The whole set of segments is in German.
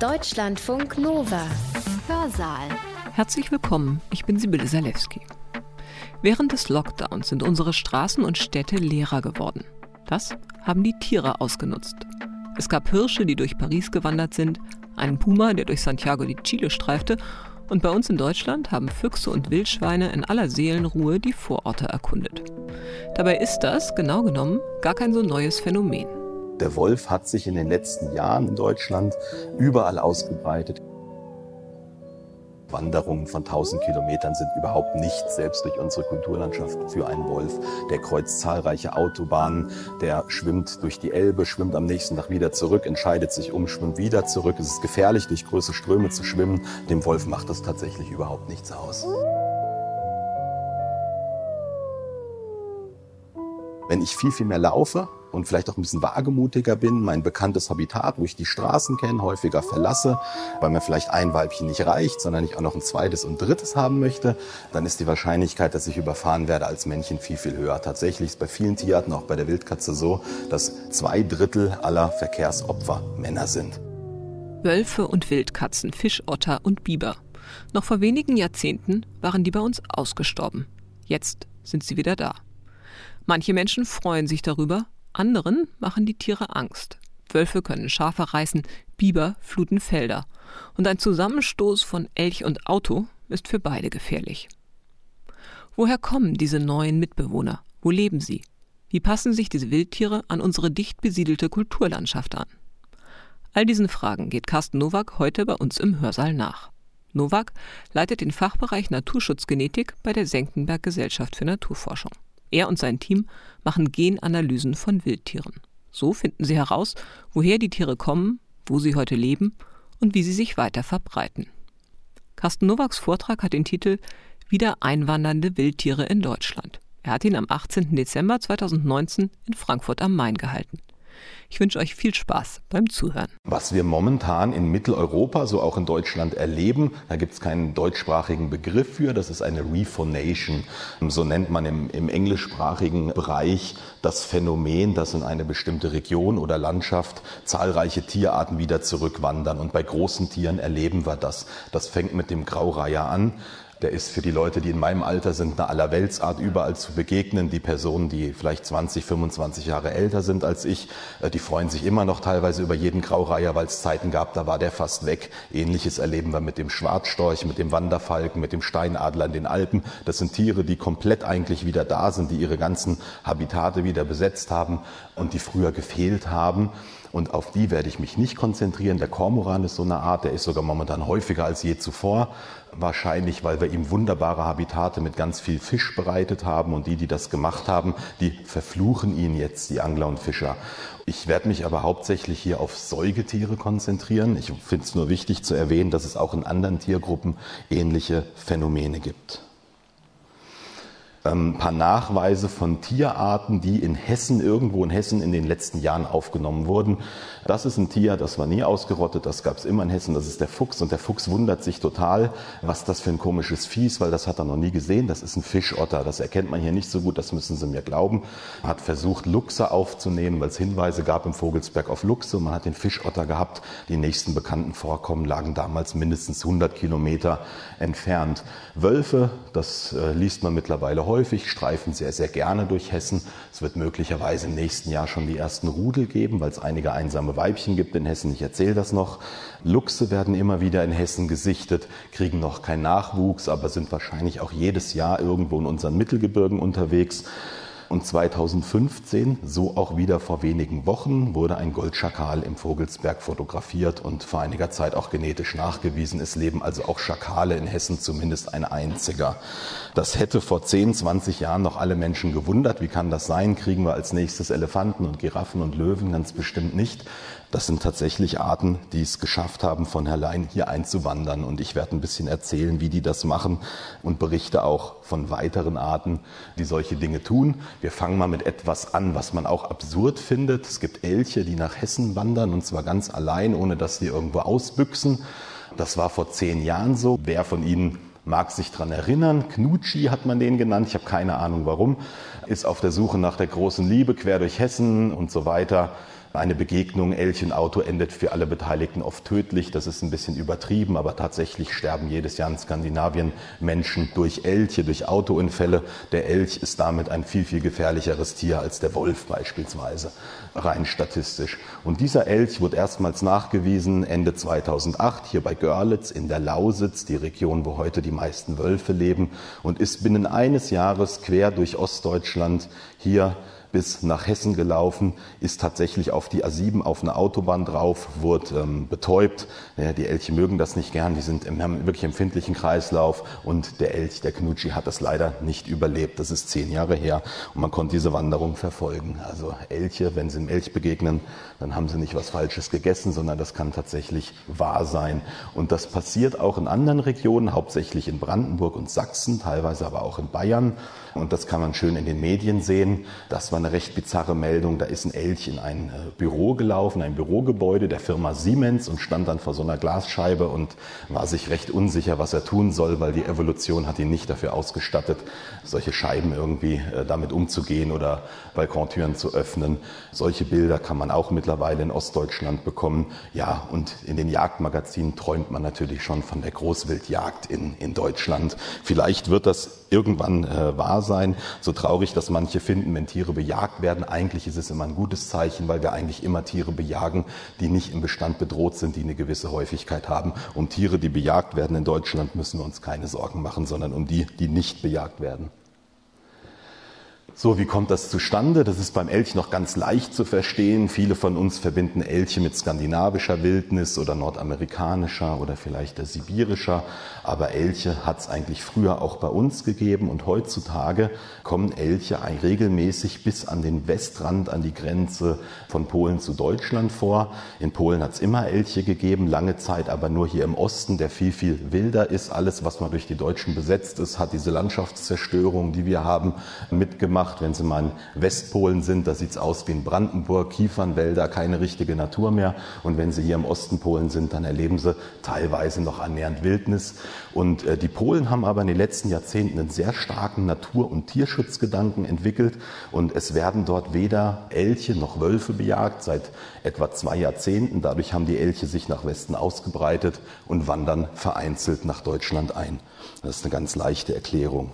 Deutschlandfunk Nova. Hörsaal. Herzlich willkommen, ich bin Sibylle Salewski. Während des Lockdowns sind unsere Straßen und Städte leerer geworden. Das haben die Tiere ausgenutzt. Es gab Hirsche, die durch Paris gewandert sind, einen Puma, der durch Santiago de Chile streifte, und bei uns in Deutschland haben Füchse und Wildschweine in aller Seelenruhe die Vororte erkundet. Dabei ist das, genau genommen, gar kein so neues Phänomen. Der Wolf hat sich in den letzten Jahren in Deutschland überall ausgebreitet. Wanderungen von 1000 Kilometern sind überhaupt nichts, selbst durch unsere Kulturlandschaft für einen Wolf. Der kreuzt zahlreiche Autobahnen, der schwimmt durch die Elbe, schwimmt am nächsten Tag wieder zurück, entscheidet sich um, schwimmt wieder zurück. Es ist gefährlich, durch große Ströme zu schwimmen. Dem Wolf macht das tatsächlich überhaupt nichts aus. Wenn ich viel, viel mehr laufe, und vielleicht auch ein bisschen wagemutiger bin, mein bekanntes Habitat, wo ich die Straßen kenne, häufiger verlasse, weil mir vielleicht ein Weibchen nicht reicht, sondern ich auch noch ein zweites und drittes haben möchte, dann ist die Wahrscheinlichkeit, dass ich überfahren werde als Männchen viel, viel höher. Tatsächlich ist bei vielen Tierarten, auch bei der Wildkatze so, dass zwei Drittel aller Verkehrsopfer Männer sind. Wölfe und Wildkatzen, Fischotter und Biber. Noch vor wenigen Jahrzehnten waren die bei uns ausgestorben. Jetzt sind sie wieder da. Manche Menschen freuen sich darüber, anderen machen die Tiere Angst. Wölfe können Schafe reißen, Biber fluten Felder. Und ein Zusammenstoß von Elch und Auto ist für beide gefährlich. Woher kommen diese neuen Mitbewohner? Wo leben sie? Wie passen sich diese Wildtiere an unsere dicht besiedelte Kulturlandschaft an? All diesen Fragen geht Carsten Nowak heute bei uns im Hörsaal nach. Nowak leitet den Fachbereich Naturschutzgenetik bei der Senckenberg Gesellschaft für Naturforschung. Er und sein Team machen Genanalysen von Wildtieren. So finden sie heraus, woher die Tiere kommen, wo sie heute leben und wie sie sich weiter verbreiten. Carsten Nowaks Vortrag hat den Titel Wieder einwandernde Wildtiere in Deutschland. Er hat ihn am 18. Dezember 2019 in Frankfurt am Main gehalten. Ich wünsche euch viel Spaß beim Zuhören. Was wir momentan in Mitteleuropa, so auch in Deutschland erleben, da gibt es keinen deutschsprachigen Begriff für, das ist eine Rephonation. So nennt man im, im englischsprachigen Bereich das Phänomen, dass in eine bestimmte Region oder Landschaft zahlreiche Tierarten wieder zurückwandern. Und bei großen Tieren erleben wir das. Das fängt mit dem Graureiher an. Der ist für die Leute, die in meinem Alter sind, eine Allerweltsart überall zu begegnen. Die Personen, die vielleicht 20, 25 Jahre älter sind als ich, äh, die freuen sich immer noch teilweise über jeden Graureiher, weil es Zeiten gab, da war der fast weg. Ähnliches erleben wir mit dem Schwarzstorch, mit dem Wanderfalken, mit dem Steinadler in den Alpen. Das sind Tiere, die komplett eigentlich wieder da sind, die ihre ganzen Habitate wieder besetzt haben und die früher gefehlt haben. Und auf die werde ich mich nicht konzentrieren. Der Kormoran ist so eine Art, der ist sogar momentan häufiger als je zuvor. Wahrscheinlich, weil wir ihm wunderbare Habitate mit ganz viel Fisch bereitet haben. Und die, die das gemacht haben, die verfluchen ihn jetzt, die Angler und Fischer. Ich werde mich aber hauptsächlich hier auf Säugetiere konzentrieren. Ich finde es nur wichtig zu erwähnen, dass es auch in anderen Tiergruppen ähnliche Phänomene gibt ein ähm, paar Nachweise von Tierarten, die in Hessen, irgendwo in Hessen in den letzten Jahren aufgenommen wurden. Das ist ein Tier, das war nie ausgerottet, das gab es immer in Hessen, das ist der Fuchs. Und der Fuchs wundert sich total, was das für ein komisches Vieh weil das hat er noch nie gesehen. Das ist ein Fischotter, das erkennt man hier nicht so gut, das müssen Sie mir glauben. Hat versucht, Luchse aufzunehmen, weil es Hinweise gab im Vogelsberg auf Luchse. Man hat den Fischotter gehabt. Die nächsten bekannten Vorkommen lagen damals mindestens 100 Kilometer entfernt. Wölfe, das äh, liest man mittlerweile häufig, streifen sehr, sehr gerne durch Hessen. Es wird möglicherweise im nächsten Jahr schon die ersten Rudel geben, weil es einige einsame Weibchen gibt in Hessen. Ich erzähle das noch. Luchse werden immer wieder in Hessen gesichtet, kriegen noch keinen Nachwuchs, aber sind wahrscheinlich auch jedes Jahr irgendwo in unseren Mittelgebirgen unterwegs. Und 2015, so auch wieder vor wenigen Wochen, wurde ein Goldschakal im Vogelsberg fotografiert und vor einiger Zeit auch genetisch nachgewiesen. Es leben also auch Schakale in Hessen, zumindest ein einziger. Das hätte vor 10, 20 Jahren noch alle Menschen gewundert. Wie kann das sein? Kriegen wir als nächstes Elefanten und Giraffen und Löwen? Ganz bestimmt nicht. Das sind tatsächlich Arten, die es geschafft haben, von allein hier einzuwandern. Und ich werde ein bisschen erzählen, wie die das machen und berichte auch von weiteren Arten, die solche Dinge tun. Wir fangen mal mit etwas an, was man auch absurd findet. Es gibt Elche, die nach Hessen wandern und zwar ganz allein, ohne dass sie irgendwo ausbüchsen. Das war vor zehn Jahren so. Wer von Ihnen mag sich daran erinnern. Knutschi hat man den genannt. Ich habe keine Ahnung warum. Ist auf der Suche nach der großen Liebe quer durch Hessen und so weiter Eine Begegnung Elch und Auto endet für alle Beteiligten oft tödlich. Das ist ein bisschen übertrieben, aber tatsächlich sterben jedes Jahr in Skandinavien Menschen durch Elche, durch Autounfälle. Der Elch ist damit ein viel, viel gefährlicheres Tier als der Wolf beispielsweise, rein statistisch. Und dieser Elch wurde erstmals nachgewiesen Ende 2008 hier bei Görlitz in der Lausitz, die Region, wo heute die meisten Wölfe leben, und ist binnen eines Jahres quer durch Ostdeutschland hier bis nach Hessen gelaufen, ist tatsächlich auf die A7 auf eine Autobahn drauf, wurde ähm, betäubt. Ja, die Elche mögen das nicht gern, die sind im, haben wirklich empfindlichen Kreislauf und der Elch, der Knutschi, hat das leider nicht überlebt. Das ist zehn Jahre her und man konnte diese Wanderung verfolgen. Also Elche, wenn sie einem Elch begegnen, dann haben sie nicht was Falsches gegessen, sondern das kann tatsächlich wahr sein. Und das passiert auch in anderen Regionen, hauptsächlich in Brandenburg und Sachsen, teilweise aber auch in Bayern. Und das kann man schön in den Medien sehen. Das war eine recht bizarre Meldung. Da ist ein Elch in ein äh, Büro gelaufen, ein Bürogebäude der Firma Siemens und stand dann vor so einer Glasscheibe und war sich recht unsicher, was er tun soll, weil die Evolution hat ihn nicht dafür ausgestattet, solche Scheiben irgendwie äh, damit umzugehen oder Balkontüren zu öffnen. Solche Bilder kann man auch mittlerweile in Ostdeutschland bekommen. Ja, und in den Jagdmagazinen träumt man natürlich schon von der Großwildjagd in, in Deutschland. Vielleicht wird das irgendwann äh, wahr sein. So traurig, dass manche finden, wenn Tiere bejagt werden. Eigentlich ist es immer ein gutes Zeichen, weil wir eigentlich immer Tiere bejagen, die nicht im Bestand bedroht sind, die eine gewisse Häufigkeit haben. Um Tiere, die bejagt werden in Deutschland, müssen wir uns keine Sorgen machen, sondern um die, die nicht bejagt werden. So, wie kommt das zustande? Das ist beim Elch noch ganz leicht zu verstehen. Viele von uns verbinden Elche mit skandinavischer Wildnis oder nordamerikanischer oder vielleicht der sibirischer. Aber Elche hat es eigentlich früher auch bei uns gegeben und heutzutage kommen Elche regelmäßig bis an den Westrand, an die Grenze von Polen zu Deutschland vor. In Polen hat es immer Elche gegeben, lange Zeit aber nur hier im Osten, der viel, viel wilder ist. Alles, was mal durch die Deutschen besetzt ist, hat diese Landschaftszerstörung, die wir haben, mitgemacht gemacht. Wenn Sie mal in Westpolen sind, da sieht es aus wie in Brandenburg, Kiefernwälder, keine richtige Natur mehr. Und wenn Sie hier im Osten Polen sind, dann erleben Sie teilweise noch annähernd Wildnis. Und äh, die Polen haben aber in den letzten Jahrzehnten einen sehr starken Natur- und Tierschutzgedanken entwickelt. Und es werden dort weder Elche noch Wölfe bejagt seit etwa zwei Jahrzehnten. Dadurch haben die Elche sich nach Westen ausgebreitet und wandern vereinzelt nach Deutschland ein. Das ist eine ganz leichte Erklärung.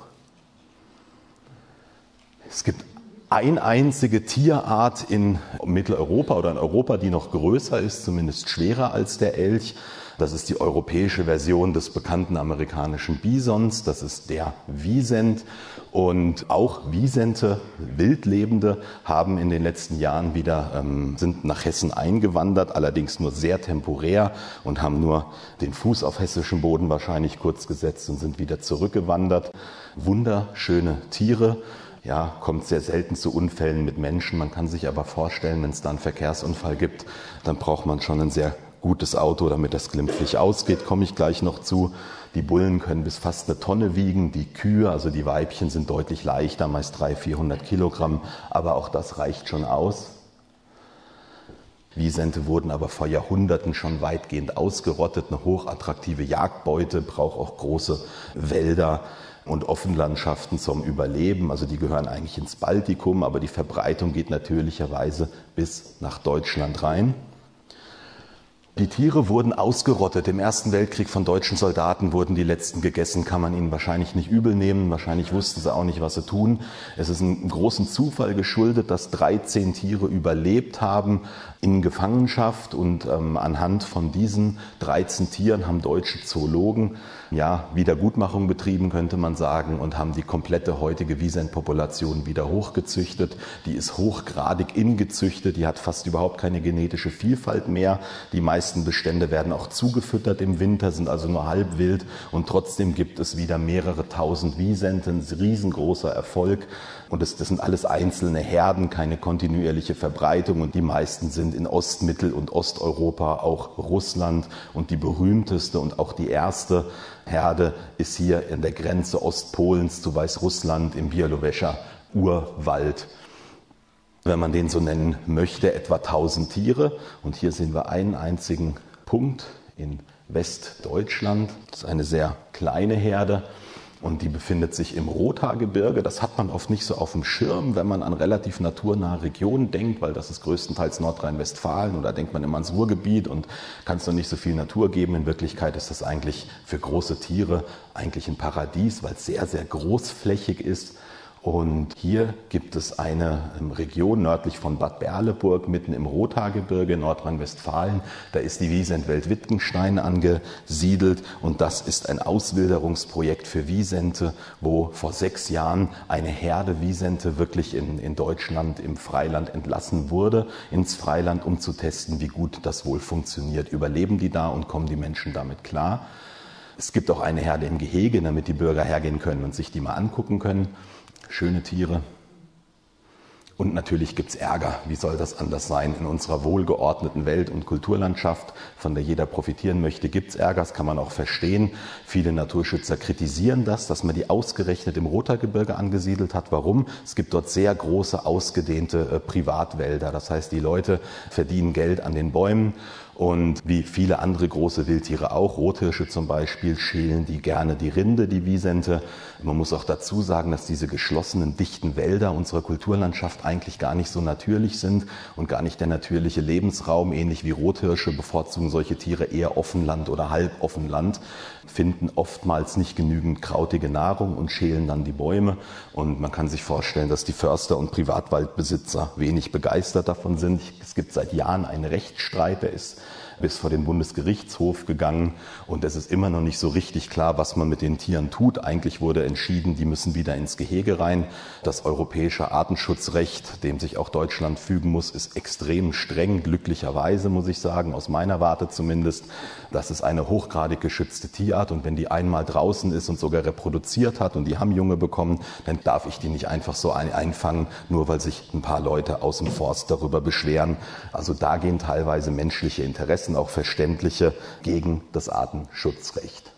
Es gibt eine einzige Tierart in Mitteleuropa oder in Europa, die noch größer ist, zumindest schwerer als der Elch. Das ist die europäische Version des bekannten amerikanischen Bisons. Das ist der Wiesent. Und auch Wiesente, Wildlebende, haben in den letzten Jahren wieder, ähm, sind nach Hessen eingewandert, allerdings nur sehr temporär und haben nur den Fuß auf hessischem Boden wahrscheinlich kurz gesetzt und sind wieder zurückgewandert. Wunderschöne Tiere ja, kommt sehr selten zu Unfällen mit Menschen. Man kann sich aber vorstellen, wenn es da einen Verkehrsunfall gibt, dann braucht man schon ein sehr gutes Auto, damit das glimpflich ausgeht. Komme ich gleich noch zu. Die Bullen können bis fast eine Tonne wiegen. Die Kühe, also die Weibchen, sind deutlich leichter, meist 300, 400 Kilogramm. Aber auch das reicht schon aus. Wiesente wurden aber vor Jahrhunderten schon weitgehend ausgerottet. Eine hochattraktive Jagdbeute braucht auch große Wälder und Offenlandschaften zum Überleben. Also die gehören eigentlich ins Baltikum, aber die Verbreitung geht natürlicherweise bis nach Deutschland rein. Die Tiere wurden ausgerottet. Im Ersten Weltkrieg von deutschen Soldaten wurden die letzten gegessen. Kann man ihnen wahrscheinlich nicht übel nehmen. Wahrscheinlich wussten sie auch nicht, was sie tun. Es ist einem großen Zufall geschuldet, dass 13 Tiere überlebt haben in Gefangenschaft. Und ähm, anhand von diesen 13 Tieren haben deutsche Zoologen ja, Wiedergutmachung betrieben, könnte man sagen, und haben die komplette heutige Wiesentpopulation wieder hochgezüchtet. Die ist hochgradig ingezüchtet, die hat fast überhaupt keine genetische Vielfalt mehr. Die meisten Bestände werden auch zugefüttert im Winter, sind also nur halb wild und trotzdem gibt es wieder mehrere tausend Wiesenten, riesengroßer Erfolg. Und das, das sind alles einzelne Herden, keine kontinuierliche Verbreitung. Und die meisten sind in Ost-, Mittel- und Osteuropa, auch Russland. Und die berühmteste und auch die erste Herde ist hier in der Grenze Ostpolens zu Weißrussland im Bielowescher Urwald. Wenn man den so nennen möchte, etwa 1000 Tiere. Und hier sehen wir einen einzigen Punkt in Westdeutschland. Das ist eine sehr kleine Herde. und die befindet sich im Rothaargebirge. Das hat man oft nicht so auf dem Schirm, wenn man an relativ naturnahe Regionen denkt, weil das ist größtenteils Nordrhein-Westfalen oder denkt man immer ans Ruhrgebiet und kann es noch nicht so viel Natur geben. In Wirklichkeit ist das eigentlich für große Tiere eigentlich ein Paradies, weil es sehr, sehr großflächig ist und hier gibt es eine ähm, Region nördlich von Bad Berleburg, mitten im Rothaargebirge, Nordrhein-Westfalen. Da ist die Wiesentwelt Wittgenstein angesiedelt und das ist ein Auswilderungsprojekt für Wiesente, wo vor sechs Jahren eine Herde Wiesente wirklich in, in Deutschland im Freiland entlassen wurde, ins Freiland, um zu testen, wie gut das wohl funktioniert. Überleben die da und kommen die Menschen damit klar? Es gibt auch eine Herde im Gehege, damit die Bürger hergehen können und sich die mal angucken können schöne Tiere. Und natürlich gibt es Ärger. Wie soll das anders sein? In unserer wohlgeordneten Welt- und Kulturlandschaft, von der jeder profitieren möchte, gibt es Ärger. Das kann man auch verstehen. Viele Naturschützer kritisieren das, dass man die ausgerechnet im Rottergebirge angesiedelt hat. Warum? Es gibt dort sehr große, ausgedehnte äh, Privatwälder. Das heißt, die Leute verdienen Geld an den Bäumen und wie viele andere große Wildtiere auch, Rothirsche zum Beispiel, schälen die gerne die Rinde, die Wiesente. Man muss auch dazu sagen, dass diese geschlossenen, dichten Wälder unserer Kulturlandschaft eigentlich gar nicht so natürlich sind und gar nicht der natürliche Lebensraum. Ähnlich wie Rothirsche bevorzugen solche Tiere eher Offenland oder Halboffenland, finden oftmals nicht genügend krautige Nahrung und schälen dann die Bäume. Und man kann sich vorstellen, dass die Förster und Privatwaldbesitzer wenig begeistert davon sind. Es gibt seit Jahren einen Rechtsstreit, der ist bis vor den Bundesgerichtshof gegangen und es ist immer noch nicht so richtig klar, was man mit den Tieren tut. Eigentlich wurde entschieden, die müssen wieder ins Gehege rein. Das europäische Artenschutzrecht, dem sich auch Deutschland fügen muss, ist extrem streng, glücklicherweise muss ich sagen, aus meiner Warte zumindest. Das ist eine hochgradig geschützte Tierart und wenn die einmal draußen ist und sogar reproduziert hat und die haben Junge bekommen, dann darf ich die nicht einfach so einfangen, nur weil sich ein paar Leute aus dem Forst darüber beschweren. Also da gehen teilweise menschliche Interessen, auch verständliche, gegen das Artenschutzrecht.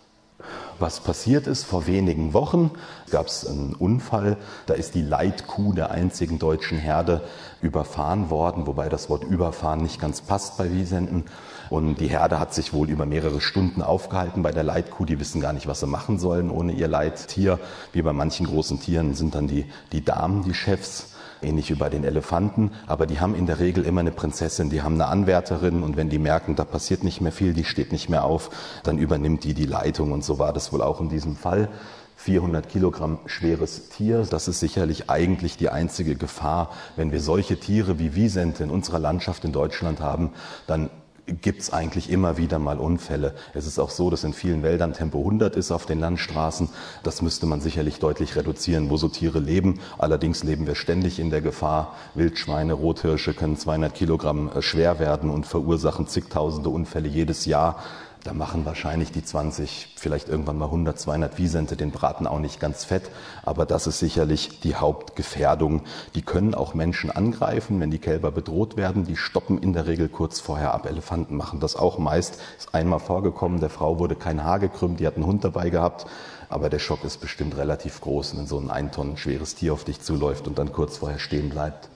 Was passiert ist vor wenigen Wochen, gab es einen Unfall, da ist die Leitkuh der einzigen deutschen Herde überfahren worden, wobei das Wort überfahren nicht ganz passt bei Wiesenten. Und die Herde hat sich wohl über mehrere Stunden aufgehalten bei der Leitkuh. Die wissen gar nicht, was sie machen sollen ohne ihr Leittier. Wie bei manchen großen Tieren sind dann die, die Damen die Chefs ähnlich wie bei den Elefanten, aber die haben in der Regel immer eine Prinzessin, die haben eine Anwärterin und wenn die merken, da passiert nicht mehr viel, die steht nicht mehr auf, dann übernimmt die die Leitung und so war das wohl auch in diesem Fall. 400 Kilogramm schweres Tier. Das ist sicherlich eigentlich die einzige Gefahr. Wenn wir solche Tiere wie Wiesente in unserer Landschaft in Deutschland haben, dann gibt es eigentlich immer wieder mal Unfälle. Es ist auch so, dass in vielen Wäldern Tempo 100 ist auf den Landstraßen. Das müsste man sicherlich deutlich reduzieren, wo so Tiere leben. Allerdings leben wir ständig in der Gefahr. Wildschweine, Rothirsche können 200 Kilogramm äh, schwer werden und verursachen zigtausende Unfälle jedes Jahr. Da machen wahrscheinlich die 20, vielleicht irgendwann mal 100, 200 Wiesente den Braten auch nicht ganz fett. Aber das ist sicherlich die Hauptgefährdung. Die können auch Menschen angreifen, wenn die Kälber bedroht werden. Die stoppen in der Regel kurz vorher ab. Elefanten machen das auch meist. Ist einmal vorgekommen, der Frau wurde kein Haar gekrümmt, die hat einen Hund dabei gehabt. Aber der Schock ist bestimmt relativ groß, wenn so ein ein Tonnen schweres Tier auf dich zuläuft und dann kurz vorher stehen bleibt.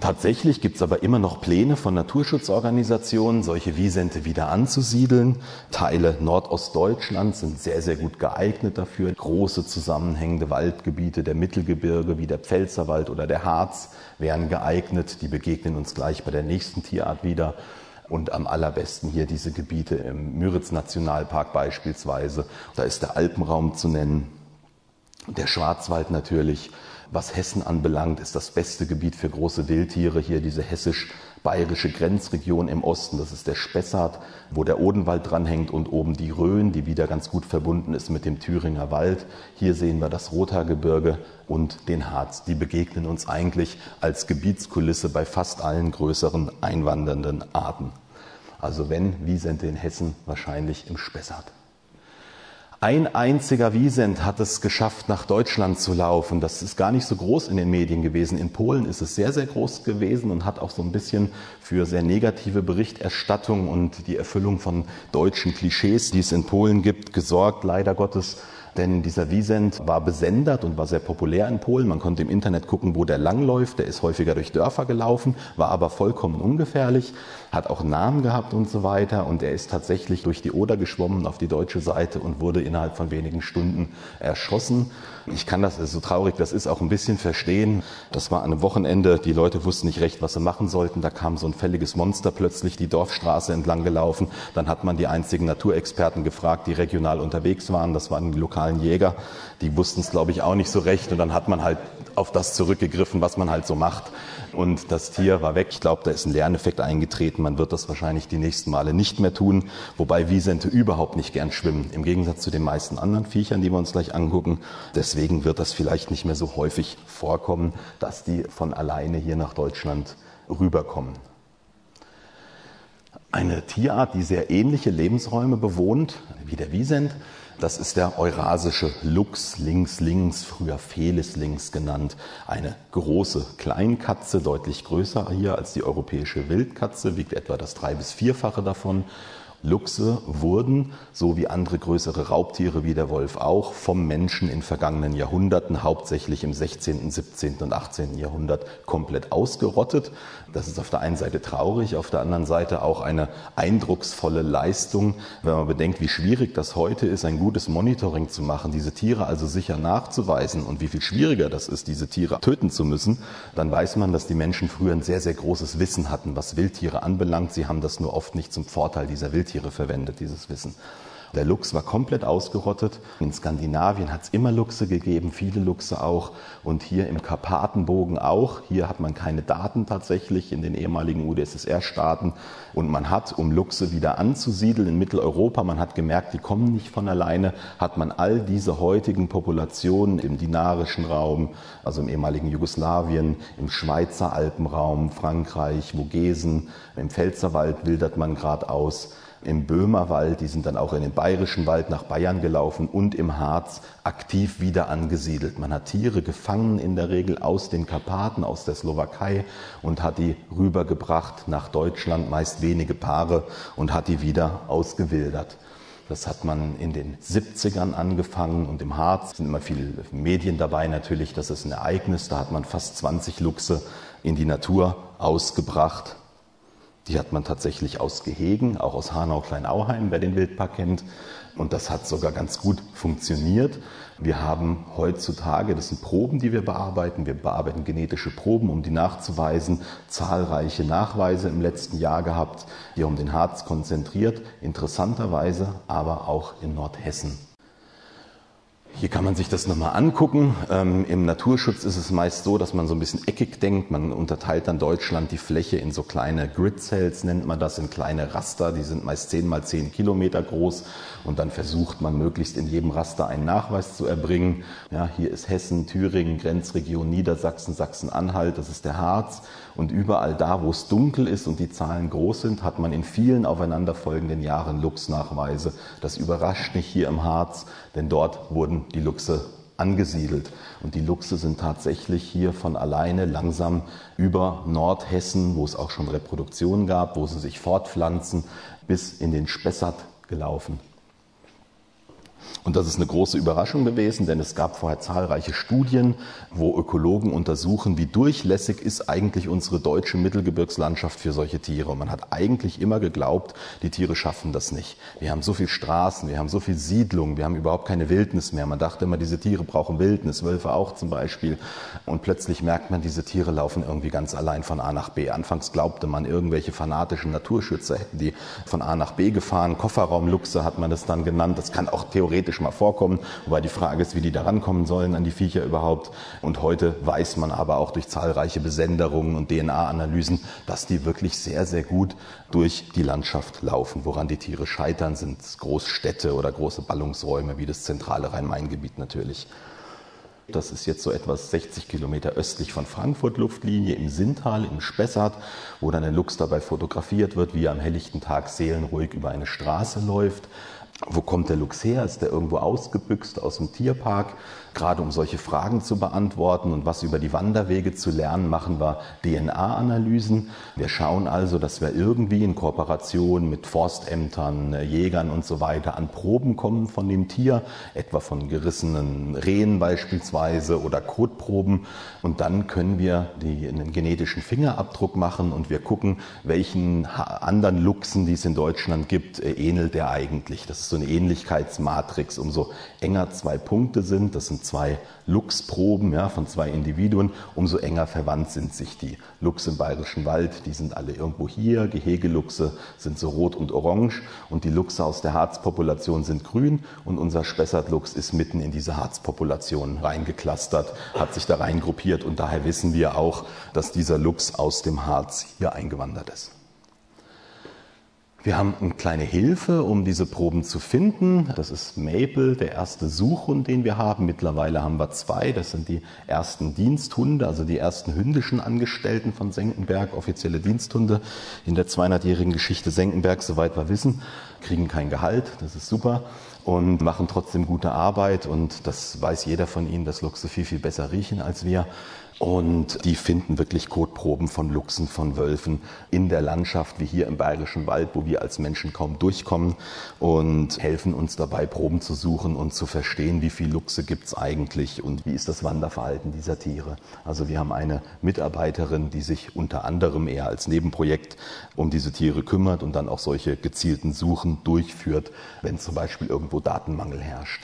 Tatsächlich gibt es aber immer noch Pläne von Naturschutzorganisationen, solche Wiesente wieder anzusiedeln. Teile Nordostdeutschlands sind sehr, sehr gut geeignet dafür. Große zusammenhängende Waldgebiete der Mittelgebirge wie der Pfälzerwald oder der Harz wären geeignet. Die begegnen uns gleich bei der nächsten Tierart wieder. Und am allerbesten hier diese Gebiete im Müritz-Nationalpark beispielsweise. Da ist der Alpenraum zu nennen, der Schwarzwald natürlich was Hessen anbelangt, ist das beste Gebiet für große Wildtiere hier diese hessisch-bayerische Grenzregion im Osten. Das ist der Spessart, wo der Odenwald dranhängt und oben die Rhön, die wieder ganz gut verbunden ist mit dem Thüringer Wald. Hier sehen wir das Rothaargebirge und den Harz. Die begegnen uns eigentlich als Gebietskulisse bei fast allen größeren einwandernden Arten. Also wenn Wiesente in Hessen, wahrscheinlich im Spessart. Ein einziger Wiesent hat es geschafft, nach Deutschland zu laufen. Das ist gar nicht so groß in den Medien gewesen. In Polen ist es sehr, sehr groß gewesen und hat auch so ein bisschen für sehr negative Berichterstattung und die Erfüllung von deutschen Klischees, die es in Polen gibt, gesorgt, leider Gottes. Denn dieser Wiesent war besendert und war sehr populär in Polen. Man konnte im Internet gucken, wo der langläuft. Der ist häufiger durch Dörfer gelaufen, war aber vollkommen ungefährlich, hat auch Namen gehabt und so weiter. Und er ist tatsächlich durch die Oder geschwommen auf die deutsche Seite und wurde innerhalb von wenigen Stunden erschossen. Ich kann das, so traurig das ist, auch ein bisschen verstehen. Das war an einem Wochenende, die Leute wussten nicht recht, was sie machen sollten. Da kam so ein fälliges Monster plötzlich die Dorfstraße entlang gelaufen. Dann hat man die einzigen Naturexperten gefragt, die regional unterwegs waren. Das waren die lokalen Jäger. Die wussten es, glaube ich, auch nicht so recht. Und dann hat man halt auf das zurückgegriffen, was man halt so macht. Und das Tier war weg. Ich glaube, da ist ein Lerneffekt eingetreten. Man wird das wahrscheinlich die nächsten Male nicht mehr tun. Wobei Wiesente überhaupt nicht gern schwimmen. Im Gegensatz zu den meisten anderen Viechern, die wir uns gleich angucken. Deswegen wird das vielleicht nicht mehr so häufig vorkommen, dass die von alleine hier nach Deutschland rüberkommen. Eine Tierart, die sehr ähnliche Lebensräume bewohnt wie der Wiesent, das ist der eurasische Luchs, links, links, früher Felis links genannt. Eine große Kleinkatze, deutlich größer hier als die europäische Wildkatze, wiegt etwa das drei- bis vierfache davon Luchse wurden, so wie andere größere Raubtiere wie der Wolf auch, vom Menschen in vergangenen Jahrhunderten, hauptsächlich im 16., 17. und 18. Jahrhundert, komplett ausgerottet. Das ist auf der einen Seite traurig, auf der anderen Seite auch eine eindrucksvolle Leistung, wenn man bedenkt, wie schwierig das heute ist, ein gutes Monitoring zu machen, diese Tiere also sicher nachzuweisen und wie viel schwieriger das ist, diese Tiere töten zu müssen, dann weiß man, dass die Menschen früher ein sehr, sehr großes Wissen hatten, was Wildtiere anbelangt. Sie haben das nur oft nicht zum Vorteil dieser Wildtiere Wildtiere verwendet, dieses Wissen. Der Luchs war komplett ausgerottet. In Skandinavien hat es immer Luchse gegeben, viele Luchse auch. Und hier im Karpatenbogen auch. Hier hat man keine Daten tatsächlich in den ehemaligen UdSSR-Staaten. Und man hat, um Luchse wieder anzusiedeln in Mitteleuropa, man hat gemerkt, die kommen nicht von alleine, hat man all diese heutigen Populationen im dinarischen Raum, also im ehemaligen Jugoslawien, im Schweizer Alpenraum, Frankreich, Vogesen, im Pfälzerwald wildert man gerade aus im Böhmerwald, die sind dann auch in den Bayerischen Wald nach Bayern gelaufen und im Harz aktiv wieder angesiedelt. Man hat Tiere gefangen in der Regel aus den Karpaten, aus der Slowakei und hat die rübergebracht nach Deutschland, meist wenige Paare und hat die wieder ausgewildert. Das hat man in den 70ern angefangen und im Harz sind immer viele Medien dabei natürlich. Das ist ein Ereignis. Da hat man fast 20 Luchse in die Natur ausgebracht die hat man tatsächlich aus Gehegen, auch aus Hanau-Kleinauheim, wer den Wildpark kennt. Und das hat sogar ganz gut funktioniert. Wir haben heutzutage, das sind Proben, die wir bearbeiten. Wir bearbeiten genetische Proben, um die nachzuweisen. Zahlreiche Nachweise im letzten Jahr gehabt, die um den Harz konzentriert. Interessanterweise aber auch in Nordhessen. Hier kann man sich das nochmal angucken. Ähm, Im Naturschutz ist es meist so, dass man so ein bisschen eckig denkt. Man unterteilt dann Deutschland die Fläche in so kleine Grid Cells, nennt man das, in kleine Raster. Die sind meist 10 mal 10 Kilometer groß. Und dann versucht man möglichst in jedem Raster einen Nachweis zu erbringen. Ja, hier ist Hessen, Thüringen, Grenzregion Niedersachsen, Sachsen-Anhalt, das ist der Harz. Und überall da, wo es dunkel ist und die Zahlen groß sind, hat man in vielen aufeinanderfolgenden Jahren Luchsnachweise. Das überrascht nicht hier im Harz, denn dort wurden die Luchse angesiedelt. Und die Luchse sind tatsächlich hier von alleine langsam über Nordhessen, wo es auch schon Reproduktionen gab, wo sie sich fortpflanzen, bis in den Spessart gelaufen. Und das ist eine große Überraschung gewesen, denn es gab vorher zahlreiche Studien, wo Ökologen untersuchen, wie durchlässig ist eigentlich unsere deutsche Mittelgebirgslandschaft für solche Tiere. Und man hat eigentlich immer geglaubt, die Tiere schaffen das nicht. Wir haben so viel Straßen, wir haben so viel Siedlungen, wir haben überhaupt keine Wildnis mehr. Man dachte immer, diese Tiere brauchen Wildnis, Wölfe auch zum Beispiel. Und plötzlich merkt man, diese Tiere laufen irgendwie ganz allein von A nach B. Anfangs glaubte man, irgendwelche fanatischen Naturschützer hätten die von A nach B gefahren. Kofferraumluchse hat man es dann genannt. Das kann auch theoretisch theoretisch mal vorkommen, wobei die Frage ist, wie die da rankommen sollen an die Viecher überhaupt. Und heute weiß man aber auch durch zahlreiche Besenderungen und DNA-Analysen, dass die wirklich sehr, sehr gut durch die Landschaft laufen. Woran die Tiere scheitern, sind Großstädte oder große Ballungsräume wie das zentrale Rhein-Main-Gebiet natürlich. Das ist jetzt so etwas 60 Kilometer östlich von Frankfurt Luftlinie im Sinntal, im Spessart, wo dann ein Luchs dabei fotografiert wird, wie er am helllichten Tag seelenruhig über eine Straße läuft. Wo kommt der Luchs her? Ist der irgendwo ausgebüxt aus dem Tierpark? Gerade um solche Fragen zu beantworten und was über die Wanderwege zu lernen, machen wir DNA-Analysen. Wir schauen also, dass wir irgendwie in Kooperation mit Forstämtern, Jägern und so weiter an Proben kommen von dem Tier, etwa von gerissenen Rehen beispielsweise oder Kotproben. Und dann können wir die, einen genetischen Fingerabdruck machen und wir gucken, welchen anderen Luchsen, die es in Deutschland gibt, äh, ähnelt der eigentlich. Das ist so eine Ähnlichkeitsmatrix. Umso enger zwei Punkte sind, das sind zwei Luchsproben ja, von zwei Individuen, umso enger verwandt sind sich die Luchse im Bayerischen Wald. Die sind alle irgendwo hier. Gehegeluchse sind so rot und orange und die Luchse aus der Harzpopulation sind grün und unser Spessartluchs ist mitten in diese Harzpopulation reingeklustert, hat sich da reingruppiert und daher wissen wir auch, dass dieser Luchs aus dem Harz hier eingewandert ist. Wir haben eine kleine Hilfe, um diese Proben zu finden. Das ist Maple, der erste Suchhund, den wir haben. Mittlerweile haben wir zwei. Das sind die ersten Diensthunde, also die ersten hündischen Angestellten von Senckenberg, offizielle Diensthunde in der 200-jährigen Geschichte Senckenberg, soweit wir wissen, kriegen kein Gehalt. Das ist super und machen trotzdem gute Arbeit. Und das weiß jeder von ihnen, dass Luchse viel, viel besser riechen als wir. Und die finden wirklich Kotproben von Luchsen, von Wölfen in der Landschaft, wie hier im Bayerischen Wald, wo wir als Menschen kaum durchkommen und helfen uns dabei, Proben zu suchen und zu verstehen, wie viele Luchse gibt's eigentlich und wie ist das Wanderverhalten dieser Tiere. Also wir haben eine Mitarbeiterin, die sich unter anderem eher als Nebenprojekt um diese Tiere kümmert und dann auch solche gezielten Suchen durchführt, wenn zum Beispiel irgendwo Datenmangel herrscht.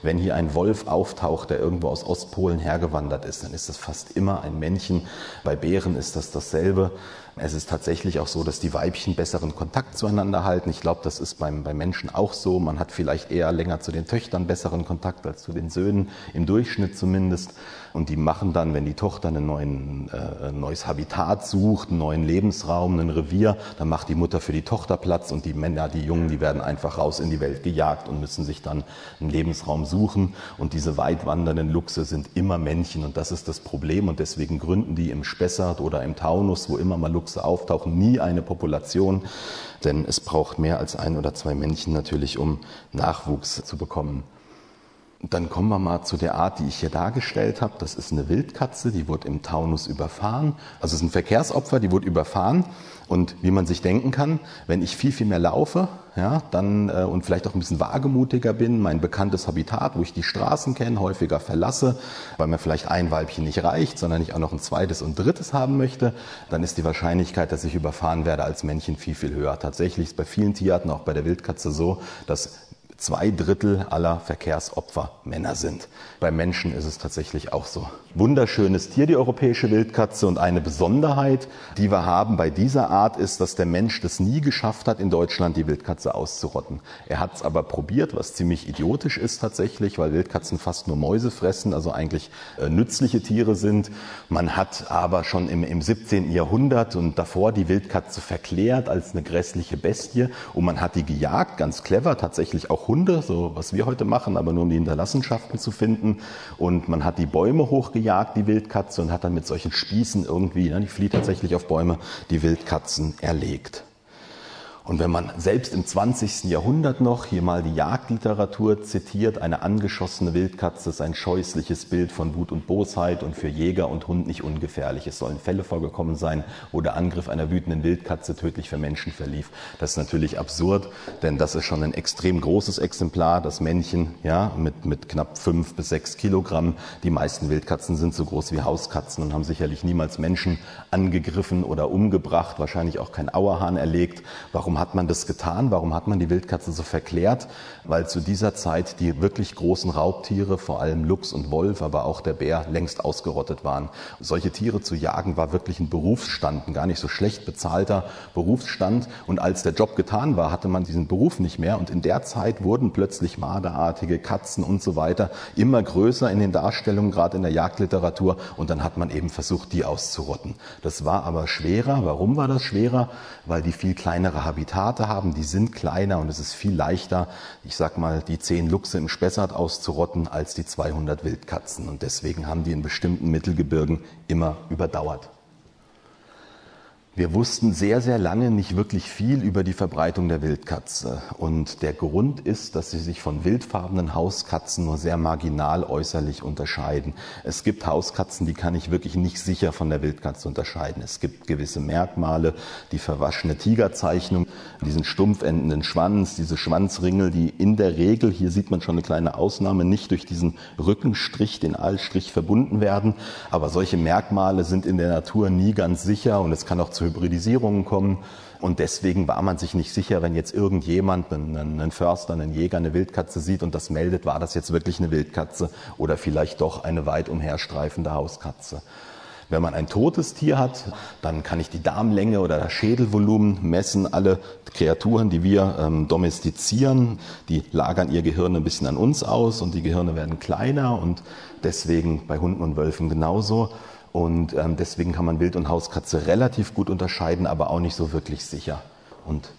Wenn hier ein Wolf auftaucht, der irgendwo aus Ostpolen hergewandert ist, dann ist das fast immer ein Männchen. Bei Bären ist das dasselbe. Es ist tatsächlich auch so, dass die Weibchen besseren Kontakt zueinander halten. Ich glaube, das ist beim, beim Menschen auch so. Man hat vielleicht eher länger zu den Töchtern besseren Kontakt als zu den Söhnen, im Durchschnitt zumindest. Und die machen dann, wenn die Tochter ein neuen, äh, neues Habitat sucht, einen neuen Lebensraum, ein Revier, dann macht die Mutter für die Tochter Platz und die Männer, die Jungen, die werden einfach raus in die Welt gejagt und müssen sich dann einen Lebensraum suchen. Und diese weit wandernden Luchse sind immer Männchen und das ist das Problem. Und deswegen gründen die im Spessart oder im Taunus, wo immer mal Luchse auftauchen, nie eine Population. Denn es braucht mehr als ein oder zwei Männchen natürlich, um Nachwuchs zu bekommen. Dann kommen wir mal zu der Art, die ich hier dargestellt habe. Das ist eine Wildkatze, die wurde im Taunus überfahren. Also es ist ein Verkehrsopfer, die wurde überfahren. Und wie man sich denken kann, wenn ich viel, viel mehr laufe, ja, dann äh, und vielleicht auch ein bisschen wagemutiger bin, mein bekanntes Habitat, wo ich die Straßen kenne, häufiger verlasse, weil mir vielleicht ein Weibchen nicht reicht, sondern ich auch noch ein zweites und drittes haben möchte, dann ist die Wahrscheinlichkeit, dass ich überfahren werde als Männchen viel, viel höher. Tatsächlich ist bei vielen Tierarten, auch bei der Wildkatze so, dass zwei Drittel aller Verkehrsopfer Männer sind. Bei Menschen ist es tatsächlich auch so. Wunderschönes Tier, die europäische Wildkatze. Und eine Besonderheit, die wir haben bei dieser Art, ist, dass der Mensch das nie geschafft hat, in Deutschland die Wildkatze auszurotten. Er hat es aber probiert, was ziemlich idiotisch ist tatsächlich, weil Wildkatzen fast nur Mäuse fressen, also eigentlich äh, nützliche Tiere sind. Man hat aber schon im, im 17. Jahrhundert und davor die Wildkatze verklärt als eine grässliche Bestie und man hat die gejagt, ganz clever, tatsächlich auch Hunde, so was wir heute machen, aber nur um die Hinterlassenschaften zu finden. Und man hat die Bäume hochgejagt, die Wildkatze, und hat dann mit solchen Spießen irgendwie, ne, die flieht tatsächlich auf Bäume, die Wildkatzen erlegt. Und wenn man selbst im 20. Jahrhundert noch hier mal die Jagdliteratur zitiert, eine angeschossene Wildkatze ist ein scheußliches Bild von Wut und Bosheit und für Jäger und Hund nicht ungefährlich. Es sollen Fälle vorgekommen sein, wo der Angriff einer wütenden Wildkatze tödlich für Menschen verlief. Das ist natürlich absurd, denn das ist schon ein extrem großes Exemplar, das Männchen, ja, mit, mit knapp fünf bis sechs Kilogramm. Die meisten Wildkatzen sind so groß wie Hauskatzen und haben sicherlich niemals Menschen angegriffen oder umgebracht, wahrscheinlich auch kein Auerhahn erlegt. Warum hat man das getan? Warum hat man die Wildkatze so verklärt? Weil zu dieser Zeit die wirklich großen Raubtiere, vor allem Luchs und Wolf, aber auch der Bär, längst ausgerottet waren. Solche Tiere zu jagen war wirklich ein Berufsstand, ein gar nicht so schlecht bezahlter Berufsstand. Und als der Job getan war, hatte man diesen Beruf nicht mehr. Und in der Zeit wurden plötzlich Marderartige, Katzen und so weiter immer größer in den Darstellungen, gerade in der Jagdliteratur. Und dann hat man eben versucht, die auszurotten. Das war aber schwerer. Warum war das schwerer? Weil die viel kleinere Habitate Habitate haben, die sind kleiner und es ist viel leichter, ich sag mal, die zehn Luchse im Spessart auszurotten als die 200 Wildkatzen. Und deswegen haben die in bestimmten Mittelgebirgen immer überdauert. Wir wussten sehr, sehr lange nicht wirklich viel über die Verbreitung der Wildkatze. Und der Grund ist, dass sie sich von wildfarbenen Hauskatzen nur sehr marginal äußerlich unterscheiden. Es gibt Hauskatzen, die kann ich wirklich nicht sicher von der Wildkatze unterscheiden. Es gibt gewisse Merkmale, die verwaschene Tigerzeichnung, diesen stumpf endenden Schwanz, diese Schwanzringel, die in der Regel, hier sieht man schon eine kleine Ausnahme, nicht durch diesen Rückenstrich, den Aalstrich verbunden werden. Aber solche Merkmale sind in der Natur nie ganz sicher und es kann auch zu Hybridisierungen kommen. Und deswegen war man sich nicht sicher, wenn jetzt irgendjemand, einen Förster, einen Jäger, eine Wildkatze sieht und das meldet, war das jetzt wirklich eine Wildkatze oder vielleicht doch eine weit umherstreifende Hauskatze. Wenn man ein totes Tier hat, dann kann ich die Darmlänge oder das Schädelvolumen messen. Alle Kreaturen, die wir ähm, domestizieren, die lagern ihr Gehirn ein bisschen an uns aus und die Gehirne werden kleiner und deswegen bei Hunden und Wölfen genauso. Und ähm, deswegen kann man Wild- und Hauskatze relativ gut unterscheiden, aber auch nicht so wirklich sicher. Und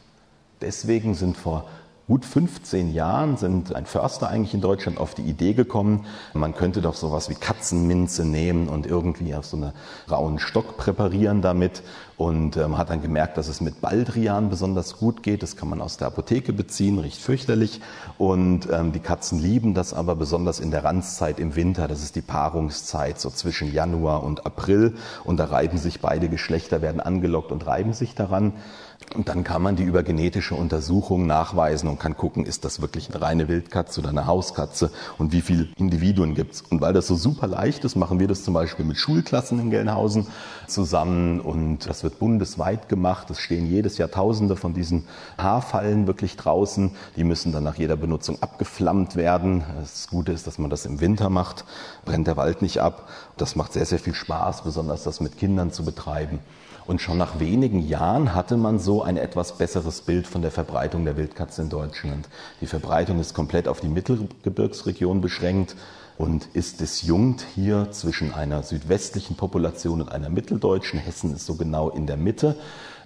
deswegen sind vor gut 15 Jahren sind ein Förster eigentlich in Deutschland auf die Idee gekommen, man könnte doch sowas wie Katzenminze nehmen und irgendwie auf so einen rauen Stock präparieren damit und ähm, hat dann gemerkt, dass es mit Baldrian besonders gut geht. Das kann man aus der Apotheke beziehen, riecht fürchterlich und ähm, die Katzen lieben das aber besonders in der Ranzzeit im Winter. Das ist die Paarungszeit, so zwischen Januar und April und da reiben sich beide Geschlechter, werden angelockt und reiben sich daran. Und dann kann man die über genetische Untersuchungen nachweisen und kann gucken, ist das wirklich eine reine Wildkatze oder eine Hauskatze und wie viele Individuen gibt's. Und weil das so super leicht ist, machen wir das zum Beispiel mit Schulklassen in Gelnhausen zusammen und das wird bundesweit gemacht. Es stehen jedes Jahr Tausende von diesen Haarfallen wirklich draußen. Die müssen dann nach jeder Benutzung abgeflammt werden. Das Gute ist, dass man das im Winter macht, brennt der Wald nicht ab. Das macht sehr, sehr viel Spaß, besonders das mit Kindern zu betreiben. Und schon nach wenigen Jahren hatte man so ein etwas besseres Bild von der Verbreitung der Wildkatze in Deutschland. Die Verbreitung ist komplett auf die Mittelgebirgsregion beschränkt und ist disjunkt hier zwischen einer südwestlichen Population und einer mitteldeutschen. Hessen ist so genau in der Mitte.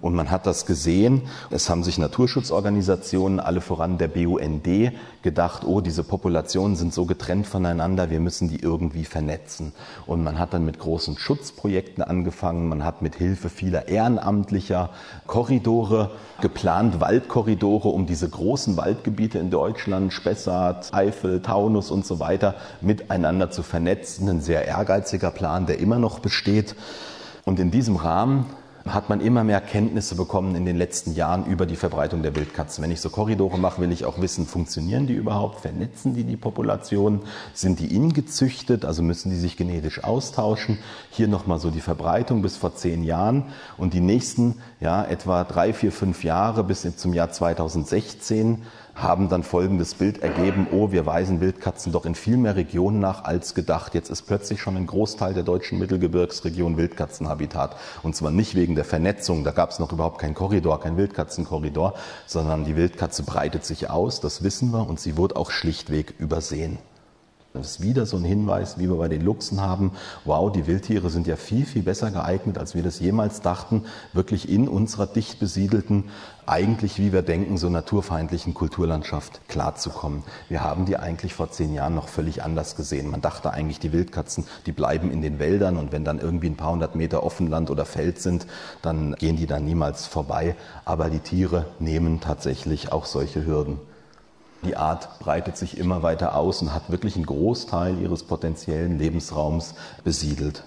Und man hat das gesehen. Es haben sich Naturschutzorganisationen, alle voran der BUND, gedacht, oh, diese Populationen sind so getrennt voneinander, wir müssen die irgendwie vernetzen. Und man hat dann mit großen Schutzprojekten angefangen. Man hat mit Hilfe vieler ehrenamtlicher Korridore geplant, Waldkorridore, um diese großen Waldgebiete in Deutschland, Spessart, Eifel, Taunus und so weiter, miteinander zu vernetzen. Ein sehr ehrgeiziger Plan, der immer noch besteht. Und in diesem Rahmen hat man immer mehr Kenntnisse bekommen in den letzten Jahren über die Verbreitung der Wildkatzen. Wenn ich so Korridore mache, will ich auch wissen, funktionieren die überhaupt? Vernetzen die die Population? Sind die ingezüchtet? Also müssen die sich genetisch austauschen? Hier nochmal so die Verbreitung bis vor zehn Jahren und die nächsten, ja, etwa drei, vier, fünf Jahre bis zum Jahr 2016 haben dann folgendes Bild ergeben, oh, wir weisen Wildkatzen doch in viel mehr Regionen nach als gedacht. Jetzt ist plötzlich schon ein Großteil der deutschen Mittelgebirgsregion Wildkatzenhabitat. Und zwar nicht wegen der Vernetzung, da gab es noch überhaupt keinen Korridor, kein Wildkatzenkorridor, sondern die Wildkatze breitet sich aus, das wissen wir, und sie wird auch schlichtweg übersehen. Das ist wieder so ein Hinweis, wie wir bei den Luchsen haben. Wow, die Wildtiere sind ja viel, viel besser geeignet, als wir das jemals dachten, wirklich in unserer dicht besiedelten, eigentlich, wie wir denken, so naturfeindlichen Kulturlandschaft klarzukommen. Wir haben die eigentlich vor zehn Jahren noch völlig anders gesehen. Man dachte eigentlich, die Wildkatzen, die bleiben in den Wäldern und wenn dann irgendwie ein paar hundert Meter Offenland oder Feld sind, dann gehen die da niemals vorbei. Aber die Tiere nehmen tatsächlich auch solche Hürden. Die Art breitet sich immer weiter aus und hat wirklich einen Großteil ihres potenziellen Lebensraums besiedelt.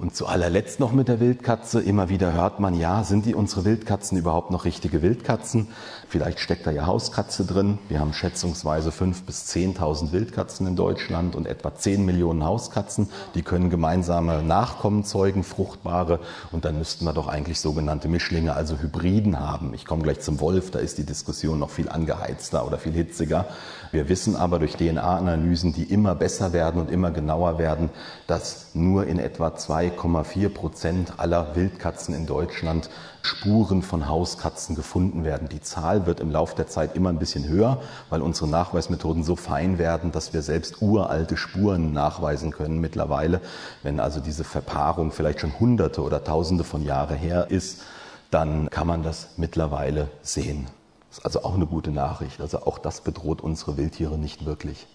Und zu allerletzt noch mit der Wildkatze. Immer wieder hört man, ja, sind die unsere Wildkatzen überhaupt noch richtige Wildkatzen? Vielleicht steckt da ja Hauskatze drin. Wir haben schätzungsweise 5.000 bis 10.000 Wildkatzen in Deutschland und etwa 10 Millionen Hauskatzen. Die können gemeinsame Nachkommen zeugen, fruchtbare. Und dann müssten wir doch eigentlich sogenannte Mischlinge, also Hybriden haben. Ich komme gleich zum Wolf, da ist die Diskussion noch viel angeheizter oder viel hitziger. Wir wissen aber durch DNA-Analysen, die immer besser werden und immer genauer werden, dass nur in etwa 2,4 Prozent aller Wildkatzen in Deutschland Spuren von Hauskatzen gefunden werden. Die Zahl wird im Laufe der Zeit immer ein bisschen höher, weil unsere Nachweismethoden so fein werden, dass wir selbst uralte Spuren nachweisen können mittlerweile. Wenn also diese Verpaarung vielleicht schon Hunderte oder Tausende von Jahren her ist, dann kann man das mittlerweile sehen. Das ist also auch eine gute Nachricht. Also auch das bedroht unsere Wildtiere nicht wirklich.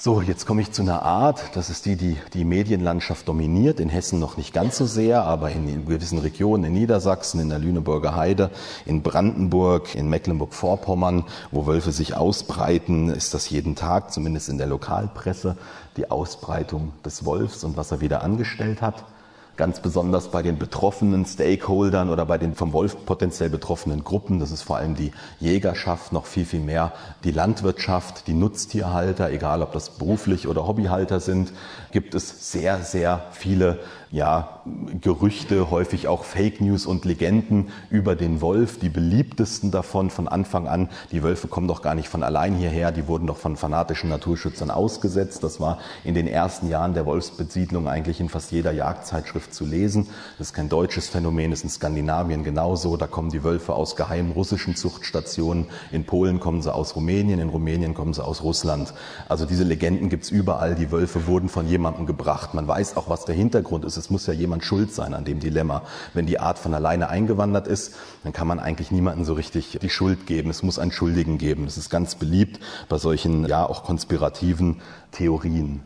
So, jetzt komme ich zu einer Art, das ist die, die die Medienlandschaft dominiert, in Hessen noch nicht ganz so sehr, aber in, in gewissen Regionen, in Niedersachsen, in der Lüneburger Heide, in Brandenburg, in Mecklenburg-Vorpommern, wo Wölfe sich ausbreiten, ist das jeden Tag, zumindest in der Lokalpresse, die Ausbreitung des Wolfs und was er wieder angestellt hat ganz besonders bei den betroffenen Stakeholdern oder bei den vom Wolf potenziell betroffenen Gruppen. Das ist vor allem die Jägerschaft, noch viel, viel mehr die Landwirtschaft, die Nutztierhalter, egal ob das beruflich oder Hobbyhalter sind, gibt es sehr, sehr viele ja, Gerüchte, häufig auch Fake News und Legenden über den Wolf. Die beliebtesten davon von Anfang an, die Wölfe kommen doch gar nicht von allein hierher, die wurden doch von fanatischen Naturschützern ausgesetzt. Das war in den ersten Jahren der Wolfsbesiedlung eigentlich in fast jeder Jagdzeitschrift zu lesen. Das ist kein deutsches Phänomen, das ist in Skandinavien genauso. Da kommen die Wölfe aus geheimen russischen Zuchtstationen. In Polen kommen sie aus Rumänien, in Rumänien kommen sie aus Russland. Also diese Legenden gibt's überall. Die Wölfe wurden von jemandem gebracht. Man weiß auch, was der Hintergrund ist es muss ja jemand schuld sein an dem Dilemma. Wenn die Art von alleine eingewandert ist, dann kann man eigentlich niemanden so richtig die Schuld geben. Es muss einen Schuldigen geben. Das ist ganz beliebt bei solchen, ja, auch konspirativen Theorien.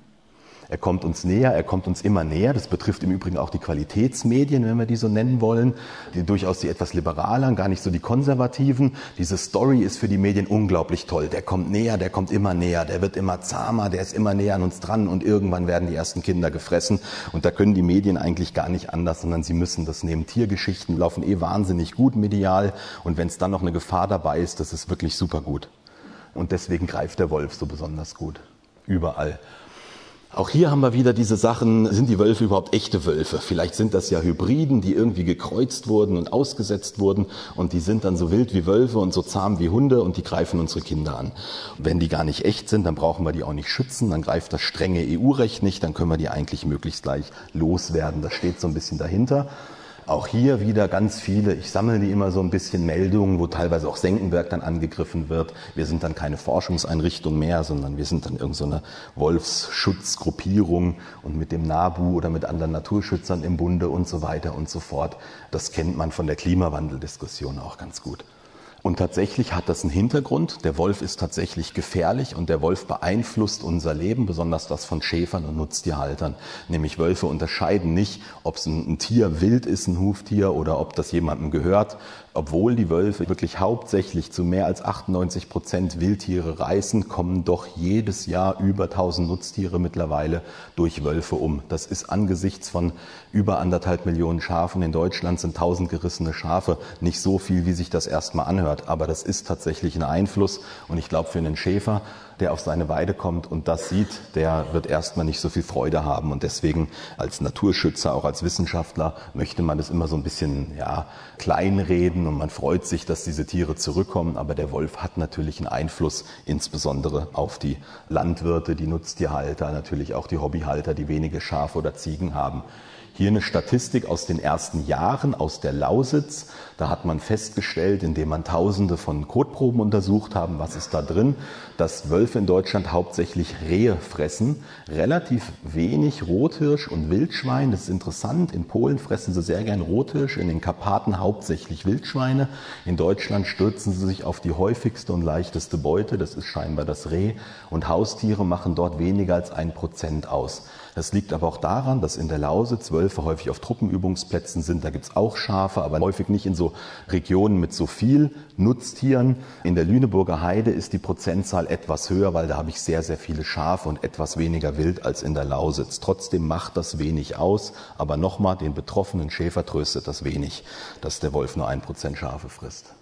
Er kommt uns näher, er kommt uns immer näher. Das betrifft im Übrigen auch die Qualitätsmedien, wenn wir die so nennen wollen, die durchaus die etwas liberalen, gar nicht so die konservativen. Diese Story ist für die Medien unglaublich toll. Der kommt näher, der kommt immer näher, der wird immer zahmer, der ist immer näher an uns dran und irgendwann werden die ersten Kinder gefressen. Und da können die Medien eigentlich gar nicht anders, sondern sie müssen das nehmen. Tiergeschichten laufen eh wahnsinnig gut medial und wenn es dann noch eine Gefahr dabei ist, das ist wirklich super gut. Und deswegen greift der Wolf so besonders gut. Überall. Auch hier haben wir wieder diese Sachen, sind die Wölfe überhaupt echte Wölfe? Vielleicht sind das ja Hybriden, die irgendwie gekreuzt wurden und ausgesetzt wurden und die sind dann so wild wie Wölfe und so zahm wie Hunde und die greifen unsere Kinder an. Wenn die gar nicht echt sind, dann brauchen wir die auch nicht schützen, dann greift das strenge EU-Recht nicht, dann können wir die eigentlich möglichst gleich loswerden. Das steht so ein bisschen dahinter. Auch hier wieder ganz viele, ich sammle die immer so ein bisschen Meldungen, wo teilweise auch Senckenberg dann angegriffen wird. Wir sind dann keine Forschungseinrichtung mehr, sondern wir sind dann irgendeine so Wolfsschutzgruppierung und mit dem NABU oder mit anderen Naturschützern im Bunde und so weiter und so fort. Das kennt man von der Klimawandeldiskussion auch ganz gut. Und tatsächlich hat das einen Hintergrund. Der Wolf ist tatsächlich gefährlich und der Wolf beeinflusst unser Leben, besonders das von Schäfern und Nutztierhaltern. Nämlich Wölfe unterscheiden nicht, ob es ein, Tier wild ist, ein Huftier, oder ob das jemandem gehört obwohl die Wölfe wirklich hauptsächlich zu mehr als 98 Prozent Wildtiere reißen, kommen doch jedes Jahr über 1000 Nutztiere mittlerweile durch Wölfe um. Das ist angesichts von über anderthalb Millionen Schafen in Deutschland sind 1000 gerissene Schafe nicht so viel, wie sich das erstmal anhört. Aber das ist tatsächlich ein Einfluss. Und ich glaube, für einen Schäfer der auf seine Weide kommt und das sieht, der wird erstmal nicht so viel Freude haben. Und deswegen als Naturschützer, auch als Wissenschaftler, möchte man das immer so ein bisschen ja, kleinreden und man freut sich, dass diese Tiere zurückkommen. Aber der Wolf hat natürlich einen Einfluss, insbesondere auf die Landwirte, die Nutztierhalter, natürlich auch die Hobbyhalter, die wenige Schafe oder Ziegen haben. Hier eine Statistik aus den ersten Jahren aus der Lausitz. Da hat man festgestellt, indem man Tausende von Kotproben untersucht haben, was ist da drin, dass Wölfe in Deutschland hauptsächlich Rehe fressen, relativ wenig Rothirsch und Wildschwein. Das ist interessant. In Polen fressen sie sehr gern Rothirsch, in den Karpaten hauptsächlich Wildschweine. In Deutschland stürzen sie sich auf die häufigste und leichteste Beute, das ist scheinbar das Reh. Und Haustiere machen dort weniger als ein Prozent aus. Das liegt aber auch daran, dass in der Lausitz Wölfe häufig auf Truppenübungsplätzen sind. Da gibt's auch Schafe, aber häufig nicht in so Regionen mit so viel Nutztieren. In der Lüneburger Heide ist die Prozentzahl etwas höher, weil da habe ich sehr, sehr viele Schafe und etwas weniger Wild als in der Lausitz. Trotzdem macht das wenig aus. Aber nochmal, den betroffenen Schäfer tröstet das wenig, dass der Wolf nur ein Prozent Schafe frisst.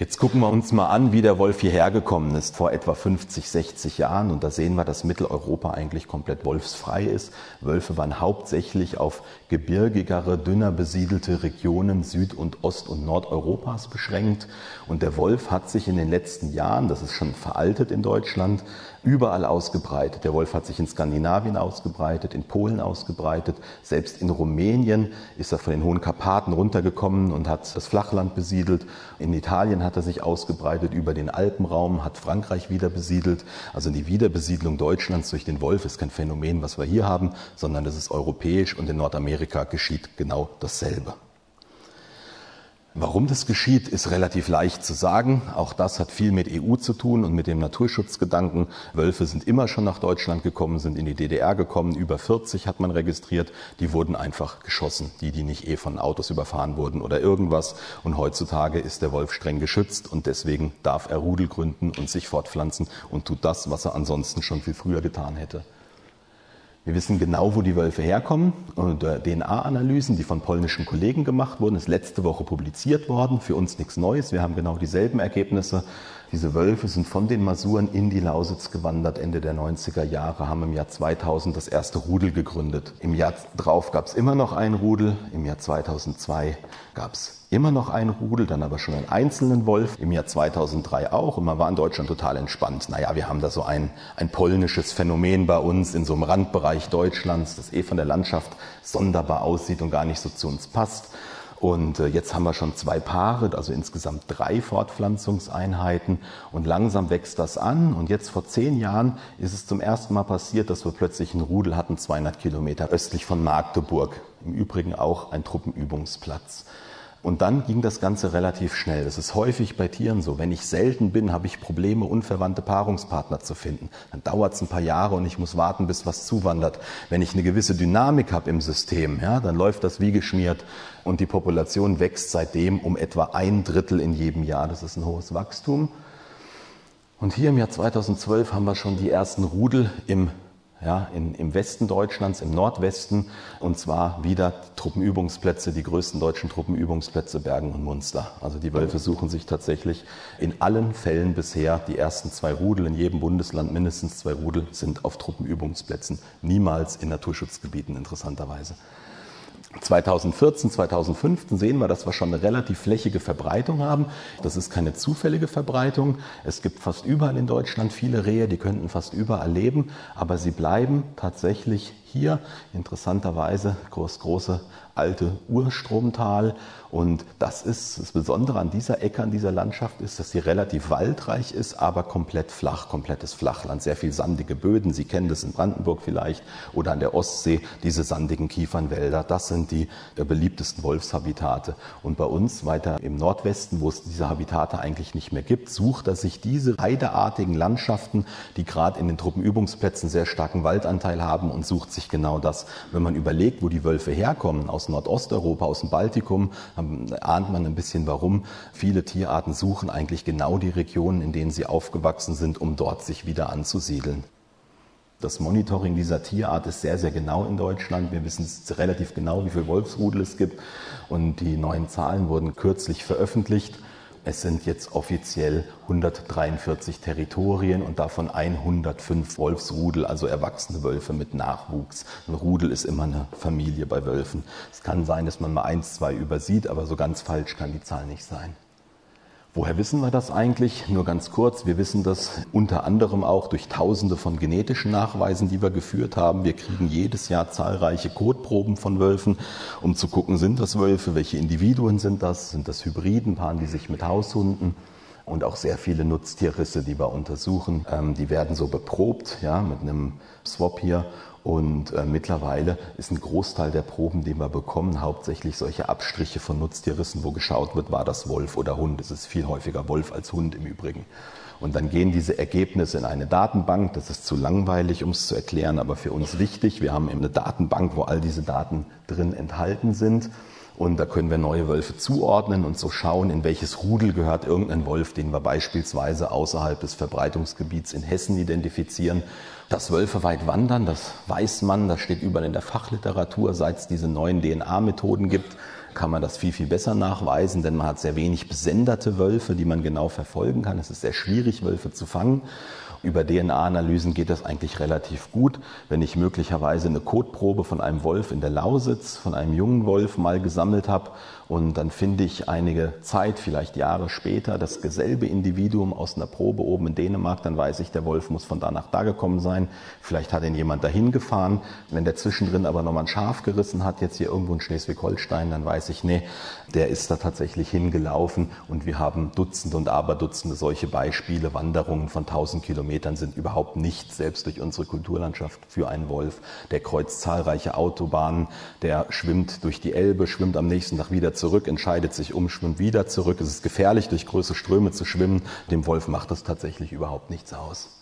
Jetzt gucken wir uns mal an, wie der Wolf hierher gekommen ist, vor etwa 50, 60 Jahren. Und da sehen wir, dass Mitteleuropa eigentlich komplett wolfsfrei ist. Wölfe waren hauptsächlich auf gebirgigere, dünner besiedelte Regionen Süd- und Ost- und Nordeuropas beschränkt. Und der Wolf hat sich in den letzten Jahren, das ist schon veraltet in Deutschland, überall ausgebreitet. Der Wolf hat sich in Skandinavien ausgebreitet, in Polen ausgebreitet, selbst in Rumänien ist er von den Hohen Karpaten runtergekommen und hat das Flachland besiedelt. In Italien hat er sich ausgebreitet über den Alpenraum, hat Frankreich wieder besiedelt. Also die Wiederbesiedlung Deutschlands durch den Wolf ist kein Phänomen, was wir hier haben, sondern das ist europäisch und in Nordamerika geschieht genau dasselbe. Warum das geschieht, ist relativ leicht zu sagen. Auch das hat viel mit EU zu tun und mit dem Naturschutzgedanken. Wölfe sind immer schon nach Deutschland gekommen, sind in die DDR gekommen. Über 40 hat man registriert. Die wurden einfach geschossen. Die, die nicht eh von Autos überfahren wurden oder irgendwas. Und heutzutage ist der Wolf streng geschützt und deswegen darf er Rudel gründen und sich fortpflanzen und tut das, was er ansonsten schon viel früher getan hätte. Wir wissen genau, wo die Wölfe herkommen. Äh, DNA-Analysen, die von polnischen Kollegen gemacht wurden, ist letzte Woche publiziert worden. Für uns nichts Neues. Wir haben genau dieselben Ergebnisse. Diese Wölfe sind von den Masuren in die Lausitz gewandert Ende der 90er Jahre, haben im Jahr 2000 das erste Rudel gegründet. Im Jahr drauf gab es immer noch ein Rudel. Im Jahr 2002 gab es immer noch ein Rudel, dann aber schon einen einzelnen Wolf. Im Jahr 2003 auch. Und man war in Deutschland total entspannt. Naja, wir haben da so ein, ein polnisches Phänomen bei uns in so einem Randbereich Deutschlands, das eh von der Landschaft sonderbar aussieht und gar nicht so zu uns passt. Und äh, jetzt haben wir schon zwei Paare, also insgesamt drei Fortpflanzungseinheiten. Und langsam wächst das an. Und jetzt vor zehn Jahren ist es zum ersten Mal passiert, dass wir plötzlich einen Rudel hatten, 200 Kilometer östlich von Magdeburg. Im Übrigen auch ein Truppenübungsplatz. Und dann ging das Ganze relativ schnell. Das ist häufig bei Tieren so. Wenn ich selten bin, habe ich Probleme, unverwandte Paarungspartner zu finden. Dann dauert es ein paar Jahre und ich muss warten, bis was zuwandert. Wenn ich eine gewisse Dynamik habe im System, ja, dann läuft das wie geschmiert und die Population wächst seitdem um etwa ein Drittel in jedem Jahr. Das ist ein hohes Wachstum. Und hier im Jahr 2012 haben wir schon die ersten Rudel im ja, in, im Westen Deutschlands, im Nordwesten, und zwar wieder Truppenübungsplätze, die größten deutschen Truppenübungsplätze Bergen und Munster. Also die Wölfe suchen sich tatsächlich in allen Fällen bisher die ersten zwei Rudel, in jedem Bundesland mindestens zwei Rudel sind auf Truppenübungsplätzen, niemals in Naturschutzgebieten interessanterweise. 2014, 2015 sehen wir, dass wir schon eine relativ flächige Verbreitung haben. Das ist keine zufällige Verbreitung. Es gibt fast überall in Deutschland viele Rehe, die könnten fast überall leben, aber sie bleiben tatsächlich hier interessanterweise groß, große alte Urstromtal. Und das ist das Besondere an dieser Ecke, an dieser Landschaft ist, dass sie relativ waldreich ist, aber komplett flach, komplettes Flachland. Sehr viel sandige Böden. Sie kennen das in Brandenburg vielleicht oder an der Ostsee, diese sandigen Kiefernwälder. Das sind die beliebtesten Wolfshabitate. Und bei uns weiter im Nordwesten, wo es diese Habitate eigentlich nicht mehr gibt, sucht er sich diese heideartigen Landschaften, die gerade in den Truppenübungsplätzen sehr starken Waldanteil haben und sucht sich genau das. Wenn man überlegt, wo die Wölfe herkommen, aus Nordosteuropa, aus dem Baltikum, ahnt man ein bisschen warum. Viele Tierarten suchen eigentlich genau die Regionen, in denen sie aufgewachsen sind, um dort sich wieder anzusiedeln. Das Monitoring dieser Tierart ist sehr, sehr genau in Deutschland. Wir wissen relativ genau, wie viele Wolfsrudel es gibt. Und die neuen Zahlen wurden kürzlich veröffentlicht. Es sind jetzt offiziell 143 Territorien und davon 105 Wolfsrudel, also erwachsene Wölfe mit Nachwuchs. Ein Rudel ist immer eine Familie bei Wölfen. Es kann sein, dass man mal eins, zwei übersieht, aber so ganz falsch kann die Zahl nicht sein. Woher wissen wir das eigentlich? Nur ganz kurz. Wir wissen das unter anderem auch durch Tausende von genetischen Nachweisen, die wir geführt haben. Wir kriegen jedes Jahr zahlreiche Kotproben von Wölfen, um zu gucken, sind das Wölfe, welche Individuen sind das, sind das Hybriden, paaren die sich mit Haushunden und auch sehr viele Nutztierrisse, die wir untersuchen. Ähm, die werden so beprobt, ja, mit einem Swap hier und äh, mittlerweile ist ein Großteil der Proben, die wir bekommen, hauptsächlich solche Abstriche von Nutztierrissen, wo geschaut wird, war das Wolf oder Hund. Es ist viel häufiger Wolf als Hund im Übrigen. Und dann gehen diese Ergebnisse in eine Datenbank. Das ist zu langweilig, um es zu erklären, aber für uns wichtig. Wir haben eben eine Datenbank, wo all diese Daten drin enthalten sind. Und da können wir neue Wölfe zuordnen und so schauen, in welches Rudel gehört irgendein Wolf, den wir beispielsweise außerhalb des Verbreitungsgebiets in Hessen identifizieren. Dass Wölfe weit wandern, das weiß man, das steht überall in der Fachliteratur. Seit es diese neuen DNA-Methoden gibt, kann man das viel, viel besser nachweisen, denn man hat sehr wenig besenderte Wölfe, die man genau verfolgen kann. Es ist sehr schwierig, Wölfe zu fangen. Über DNA-Analysen geht das eigentlich relativ gut. Wenn ich möglicherweise eine Kotprobe von einem Wolf in der Lausitz, von einem jungen Wolf mal gesammelt habe und dann finde ich einige Zeit, vielleicht Jahre später, das selbe Individuum aus einer Probe oben in Dänemark, dann weiß ich, der Wolf muss von da nach da gekommen sein. Vielleicht hat ihn jemand dahin gefahren. Wenn der zwischendrin aber nochmal ein Schaf gerissen hat, jetzt hier irgendwo in Schleswig-Holstein, dann weiß ich, nee, der ist da tatsächlich hingelaufen und wir haben Dutzende und Aberdutzende solche Beispiele, Wanderungen von 1000 Kilometern sind überhaupt nichts, selbst durch unsere Kulturlandschaft für einen Wolf. Der kreuzt zahlreiche Autobahnen, der schwimmt durch die Elbe, schwimmt am nächsten Tag wieder zurück, entscheidet sich um, schwimmt wieder zurück. Es ist gefährlich, durch große Ströme zu schwimmen. Dem Wolf macht das tatsächlich überhaupt nichts aus.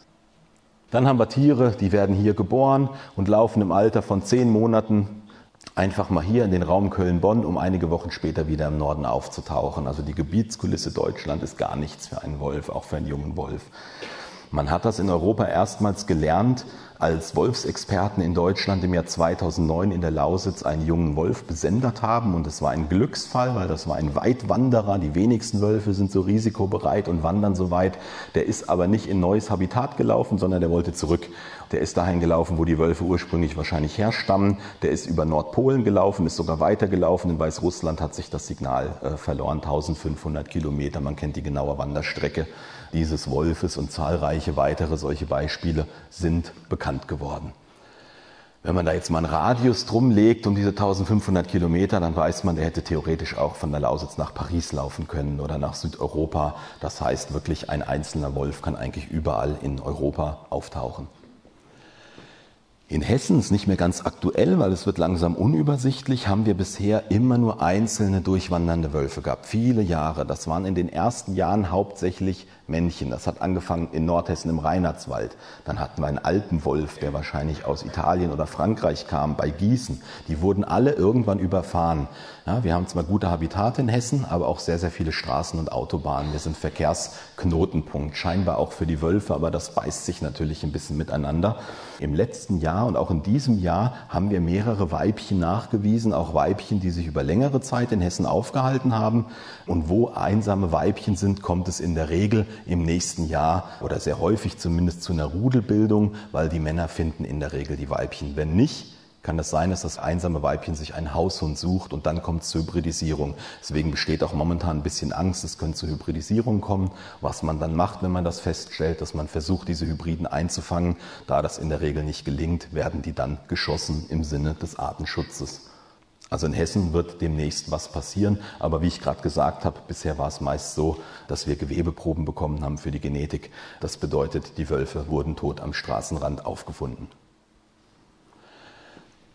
Dann haben wir Tiere, die werden hier geboren und laufen im Alter von zehn Monaten einfach mal hier in den Raum Köln-Bonn, um einige Wochen später wieder im Norden aufzutauchen. Also die Gebietskulisse Deutschland ist gar nichts für einen Wolf, auch für einen jungen Wolf. Man hat das in Europa erstmals gelernt, als Wolfsexperten in Deutschland im Jahr 2009 in der Lausitz einen jungen Wolf besendet haben. Und es war ein Glücksfall, weil das war ein Weitwanderer. Die wenigsten Wölfe sind so risikobereit und wandern so weit. Der ist aber nicht in neues Habitat gelaufen, sondern der wollte zurück. Der ist dahin gelaufen, wo die Wölfe ursprünglich wahrscheinlich herstammen. Der ist über Nordpolen gelaufen, ist sogar weitergelaufen. In Weißrussland hat sich das Signal äh, verloren, 1500 Kilometer. Man kennt die genaue Wanderstrecke dieses Wolfes und zahlreiche weitere solche Beispiele sind bekannt geworden. Wenn man da jetzt mal einen Radius drum legt um diese 1500 Kilometer, dann weiß man, der hätte theoretisch auch von der Lausitz nach Paris laufen können oder nach Südeuropa. Das heißt wirklich, ein einzelner Wolf kann eigentlich überall in Europa auftauchen. In Hessen ist nicht mehr ganz aktuell, weil es wird langsam unübersichtlich, haben wir bisher immer nur einzelne durchwandernde Wölfe gehabt. Viele Jahre. Das waren in den ersten Jahren hauptsächlich Männchen. Das hat angefangen in Nordhessen im Reinhardswald. Dann hatten wir einen Alpenwolf, der wahrscheinlich aus Italien oder Frankreich kam, bei Gießen. Die wurden alle irgendwann überfahren. Ja, wir haben zwar gute Habitate in Hessen, aber auch sehr, sehr viele Straßen und Autobahnen. Wir sind Verkehrsknotenpunkt, scheinbar auch für die Wölfe, aber das beißt sich natürlich ein bisschen miteinander. Im letzten Jahr und auch in diesem Jahr haben wir mehrere Weibchen nachgewiesen, auch Weibchen, die sich über längere Zeit in Hessen aufgehalten haben. Und wo einsame Weibchen sind, kommt es in der Regel im nächsten Jahr oder sehr häufig zumindest zu einer Rudelbildung, weil die Männer finden in der Regel die Weibchen. Wenn nicht, kann es sein, dass das einsame Weibchen sich einen Haushund sucht und dann kommt es zur Hybridisierung. Deswegen besteht auch momentan ein bisschen Angst, es könnte zur Hybridisierung kommen. Was man dann macht, wenn man das feststellt, dass man versucht, diese Hybriden einzufangen, da das in der Regel nicht gelingt, werden die dann geschossen im Sinne des Artenschutzes. Also in Hessen wird demnächst was passieren, aber wie ich gerade gesagt habe, bisher war es meist so, dass wir Gewebeproben bekommen haben für die Genetik. Das bedeutet, die Wölfe wurden tot am Straßenrand aufgefunden.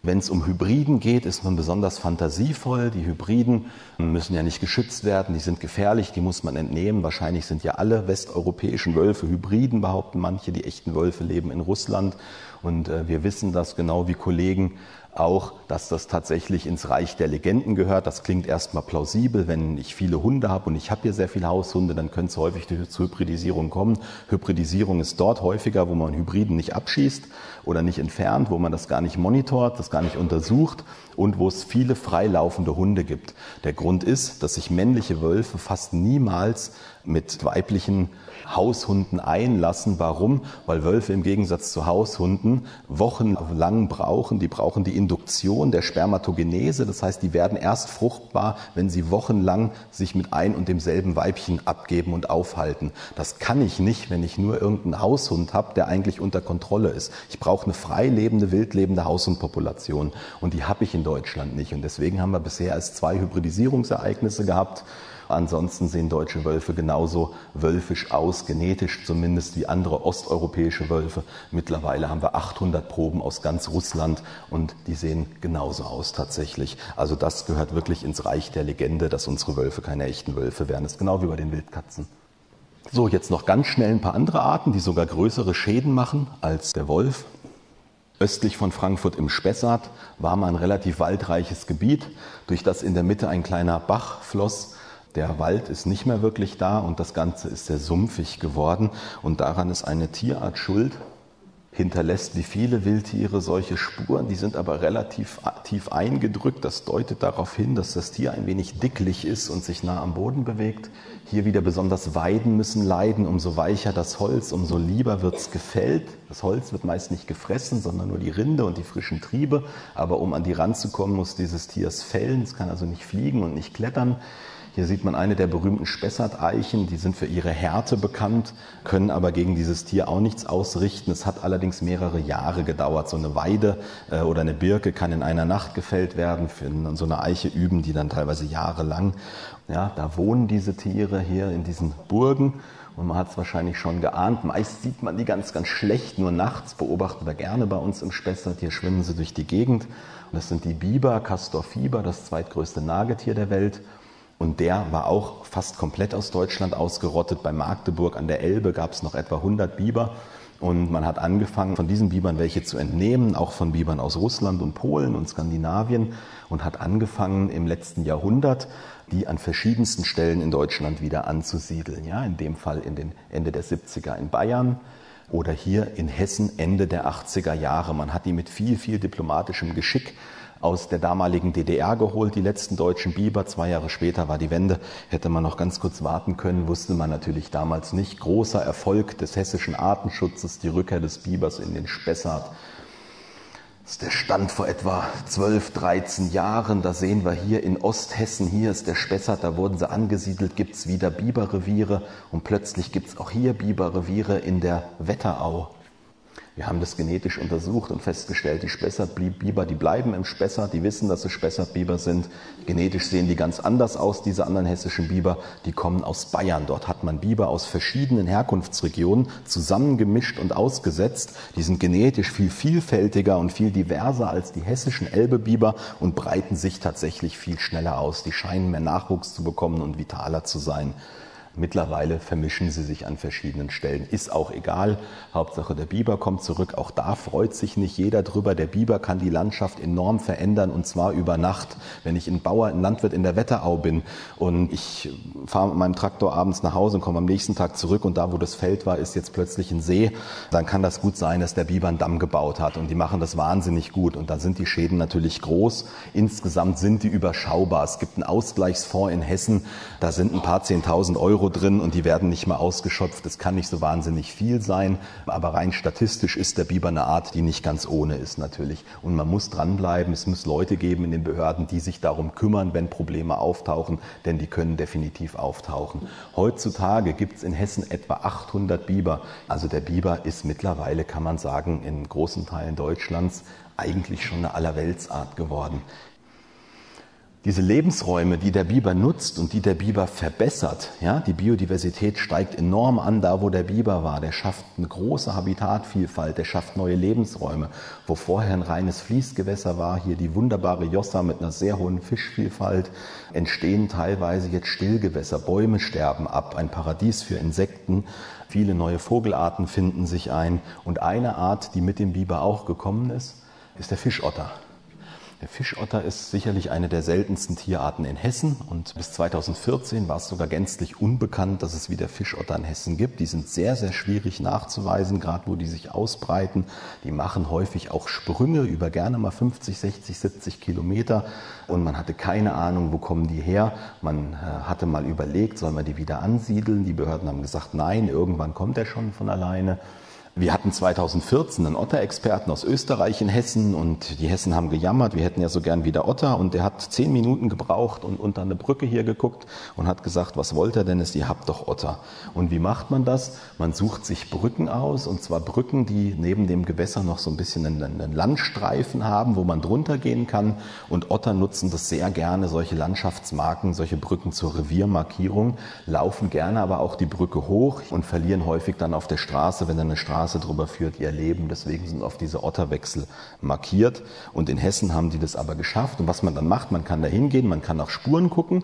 Wenn es um Hybriden geht, ist man besonders fantasievoll. Die Hybriden müssen ja nicht geschützt werden, die sind gefährlich, die muss man entnehmen. Wahrscheinlich sind ja alle westeuropäischen Wölfe Hybriden, behaupten manche. Die echten Wölfe leben in Russland. Und äh, wir wissen das genau wie Kollegen auch, dass das tatsächlich ins Reich der Legenden gehört. Das klingt erstmal plausibel. Wenn ich viele Hunde habe und ich habe hier sehr viele Haushunde, dann könnte es häufig zur Hybridisierung kommen. Hybridisierung ist dort häufiger, wo man Hybriden nicht abschießt oder nicht entfernt, wo man das gar nicht monitort, das gar nicht untersucht und wo es viele freilaufende Hunde gibt. Der Grund ist, dass sich männliche Wölfe fast niemals mit weiblichen Haushunden einlassen. Warum? Weil Wölfe im Gegensatz zu Haushunden wochenlang brauchen. Die brauchen die Induktion der Spermatogenese. Das heißt, die werden erst fruchtbar, wenn sie wochenlang sich mit ein und demselben Weibchen abgeben und aufhalten. Das kann ich nicht, wenn ich nur irgendeinen Haushund habe, der eigentlich unter Kontrolle ist. Ich brauche eine frei lebende, wild lebende Haushundpopulation. Und die habe ich in Deutschland nicht. Und deswegen haben wir bisher erst zwei Hybridisierungsereignisse gehabt. Ansonsten sehen deutsche Wölfe genauso wölfisch aus, genetisch zumindest wie andere osteuropäische Wölfe. Mittlerweile haben wir 800 Proben aus ganz Russland und die sehen genauso aus tatsächlich. Also das gehört wirklich ins Reich der Legende, dass unsere Wölfe keine echten Wölfe wären. Das ist genau wie bei den Wildkatzen. So, jetzt noch ganz schnell ein paar andere Arten, die sogar größere Schäden machen als der Wolf. Östlich von Frankfurt im Spessart war mal ein relativ waldreiches Gebiet, durch das in der Mitte ein kleiner Bach floss der Wald ist nicht mehr wirklich da und das Ganze ist sehr sumpfig geworden. Und daran ist eine Tierart schuld, hinterlässt wie viele Wildtiere solche Spuren, die sind aber relativ tief eingedrückt. Das deutet darauf hin, dass das Tier ein wenig dicklich ist und sich nah am Boden bewegt. Hier wieder besonders Weiden müssen leiden. Umso weicher das Holz, umso lieber wird es gefällt. Das Holz wird meist nicht gefressen, sondern nur die Rinde und die frischen Triebe. Aber um an die ranzukommen, muss dieses Tier es fällen. Es kann also nicht fliegen und nicht klettern. Hier sieht man eine der berühmten Spessart-Eichen, die sind für ihre Härte bekannt, können aber gegen dieses Tier auch nichts ausrichten. Es hat allerdings mehrere Jahre gedauert. So eine Weide äh, oder eine Birke kann in einer Nacht gefällt werden. Für so eine Eiche üben die dann teilweise jahrelang. Ja, da wohnen diese Tiere hier in diesen Burgen. Und man hat es wahrscheinlich schon geahnt. Meist sieht man die ganz, ganz schlecht. Nur nachts beobachten wir gerne bei uns im Spessart. Hier schwimmen sie durch die Gegend. Und das sind die Biber, Castor Fiber, das zweitgrößte Nagetier der Welt. Und der war auch fast komplett aus Deutschland ausgerottet. Bei Magdeburg an der Elbe gab es noch etwa 100 Biber. Und man hat angefangen, von diesen Bibern welche zu entnehmen, auch von Bibern aus Russland und Polen und Skandinavien und hat angefangen im letzten Jahrhundert, die an verschiedensten Stellen in Deutschland wieder anzusiedeln. Ja, in dem Fall in den Ende der 70er in Bayern oder hier in Hessen Ende der 80er Jahre. Man hat die mit viel, viel diplomatischem Geschick aus der damaligen DDR geholt, die letzten deutschen Biber. Zwei Jahre später war die Wende. Hätte man noch ganz kurz warten können, wusste man natürlich damals nicht. Großer Erfolg des hessischen Artenschutzes, die Rückkehr des Bibers in den Spessart. Das ist der Stand vor etwa 12, 13 Jahren. Da sehen wir hier in Osthessen, hier ist der Spessart, da wurden sie angesiedelt, gibt es wieder Biberreviere und plötzlich gibt es auch hier Biberreviere in der Wetterau. Wir haben das genetisch untersucht und festgestellt, die Spessartbiber, die bleiben im Spessart, die wissen, dass es Spessartbiber sind. Genetisch sehen die ganz anders aus, diese anderen hessischen Biber, die kommen aus Bayern. Dort hat man Biber aus verschiedenen Herkunftsregionen zusammengemischt und ausgesetzt. Die sind genetisch viel vielfältiger und viel diverser als die hessischen Elbebiber und breiten sich tatsächlich viel schneller aus. Die scheinen mehr Nachwuchs zu bekommen und vitaler zu sein. Mittlerweile vermischen sie sich an verschiedenen Stellen. Ist auch egal. Hauptsache der Biber kommt zurück. Auch da freut sich nicht jeder drüber. Der Biber kann die Landschaft enorm verändern und zwar über Nacht. Wenn ich ein Bauer, ein Landwirt in der Wetterau bin und ich fahre mit meinem Traktor abends nach Hause und komme am nächsten Tag zurück und da, wo das Feld war, ist jetzt plötzlich ein See, dann kann das gut sein, dass der Biber einen Damm gebaut hat und die machen das wahnsinnig gut und dann sind die Schäden natürlich groß. Insgesamt sind die überschaubar. Es gibt einen Ausgleichsfonds in Hessen, da sind ein paar Zehntausend Euro Euro drin und die werden nicht mal ausgeschöpft. Das kann nicht so wahnsinnig viel sein, aber rein statistisch ist der Biber eine Art, die nicht ganz ohne ist natürlich. Und man muss dranbleiben. Es muss Leute geben in den Behörden, die sich darum kümmern, wenn Probleme auftauchen, denn die können definitiv auftauchen. Heutzutage gibt es in Hessen etwa 800 Biber. Also der Biber ist mittlerweile, kann man sagen, in großen Teilen Deutschlands eigentlich schon eine Allerweltsart geworden diese Lebensräume, die der Biber nutzt und die der Biber verbessert, ja, die Biodiversität steigt enorm an, da wo der Biber war. Der schafft eine große Habitatvielfalt, der schafft neue Lebensräume. Wo vorher ein reines Fließgewässer war, hier die wunderbare Jossa mit einer sehr hohen Fischvielfalt, entstehen teilweise jetzt Stillgewässer. Bäume sterben ab, ein Paradies für Insekten. Viele neue Vogelarten finden sich ein. Und eine Art, die mit dem Biber auch gekommen ist, ist der Fischotter. Der Fischotter ist sicherlich eine der seltensten Tierarten in Hessen und bis 2014 war es sogar gänzlich unbekannt, dass es wieder Fischotter in Hessen gibt. Die sind sehr, sehr schwierig nachzuweisen, gerade wo die sich ausbreiten. Die machen häufig auch Sprünge über gerne mal 50, 60, 70 Kilometer und man hatte keine Ahnung, wo kommen die her. Man äh, hatte mal überlegt, soll man die wieder ansiedeln. Die Behörden haben gesagt, nein, irgendwann kommt er schon von alleine. Wir hatten 2014 einen Otter-Experten aus Österreich in Hessen und die Hessen haben gejammert, wir hätten ja so gern wieder Otter und der hat zehn Minuten gebraucht und unter eine Brücke hier geguckt und hat gesagt, was wollt ihr denn ist, ihr habt doch Otter. Und wie macht man das? Man sucht sich Brücken aus und zwar Brücken, die neben dem Gewässer noch so ein bisschen einen, Landstreifen haben, wo man drunter gehen kann und Otter nutzen das sehr gerne, solche Landschaftsmarken, solche Brücken zur Reviermarkierung, laufen gerne aber auch die Brücke hoch und verlieren häufig dann auf der Straße, wenn eine Straße Straße drüber führt, ihr Leben. Deswegen sind oft diese Otterwechsel markiert. Und in Hessen haben die das aber geschafft. Und was man dann macht, man kann da hingehen, man kann nach Spuren gucken.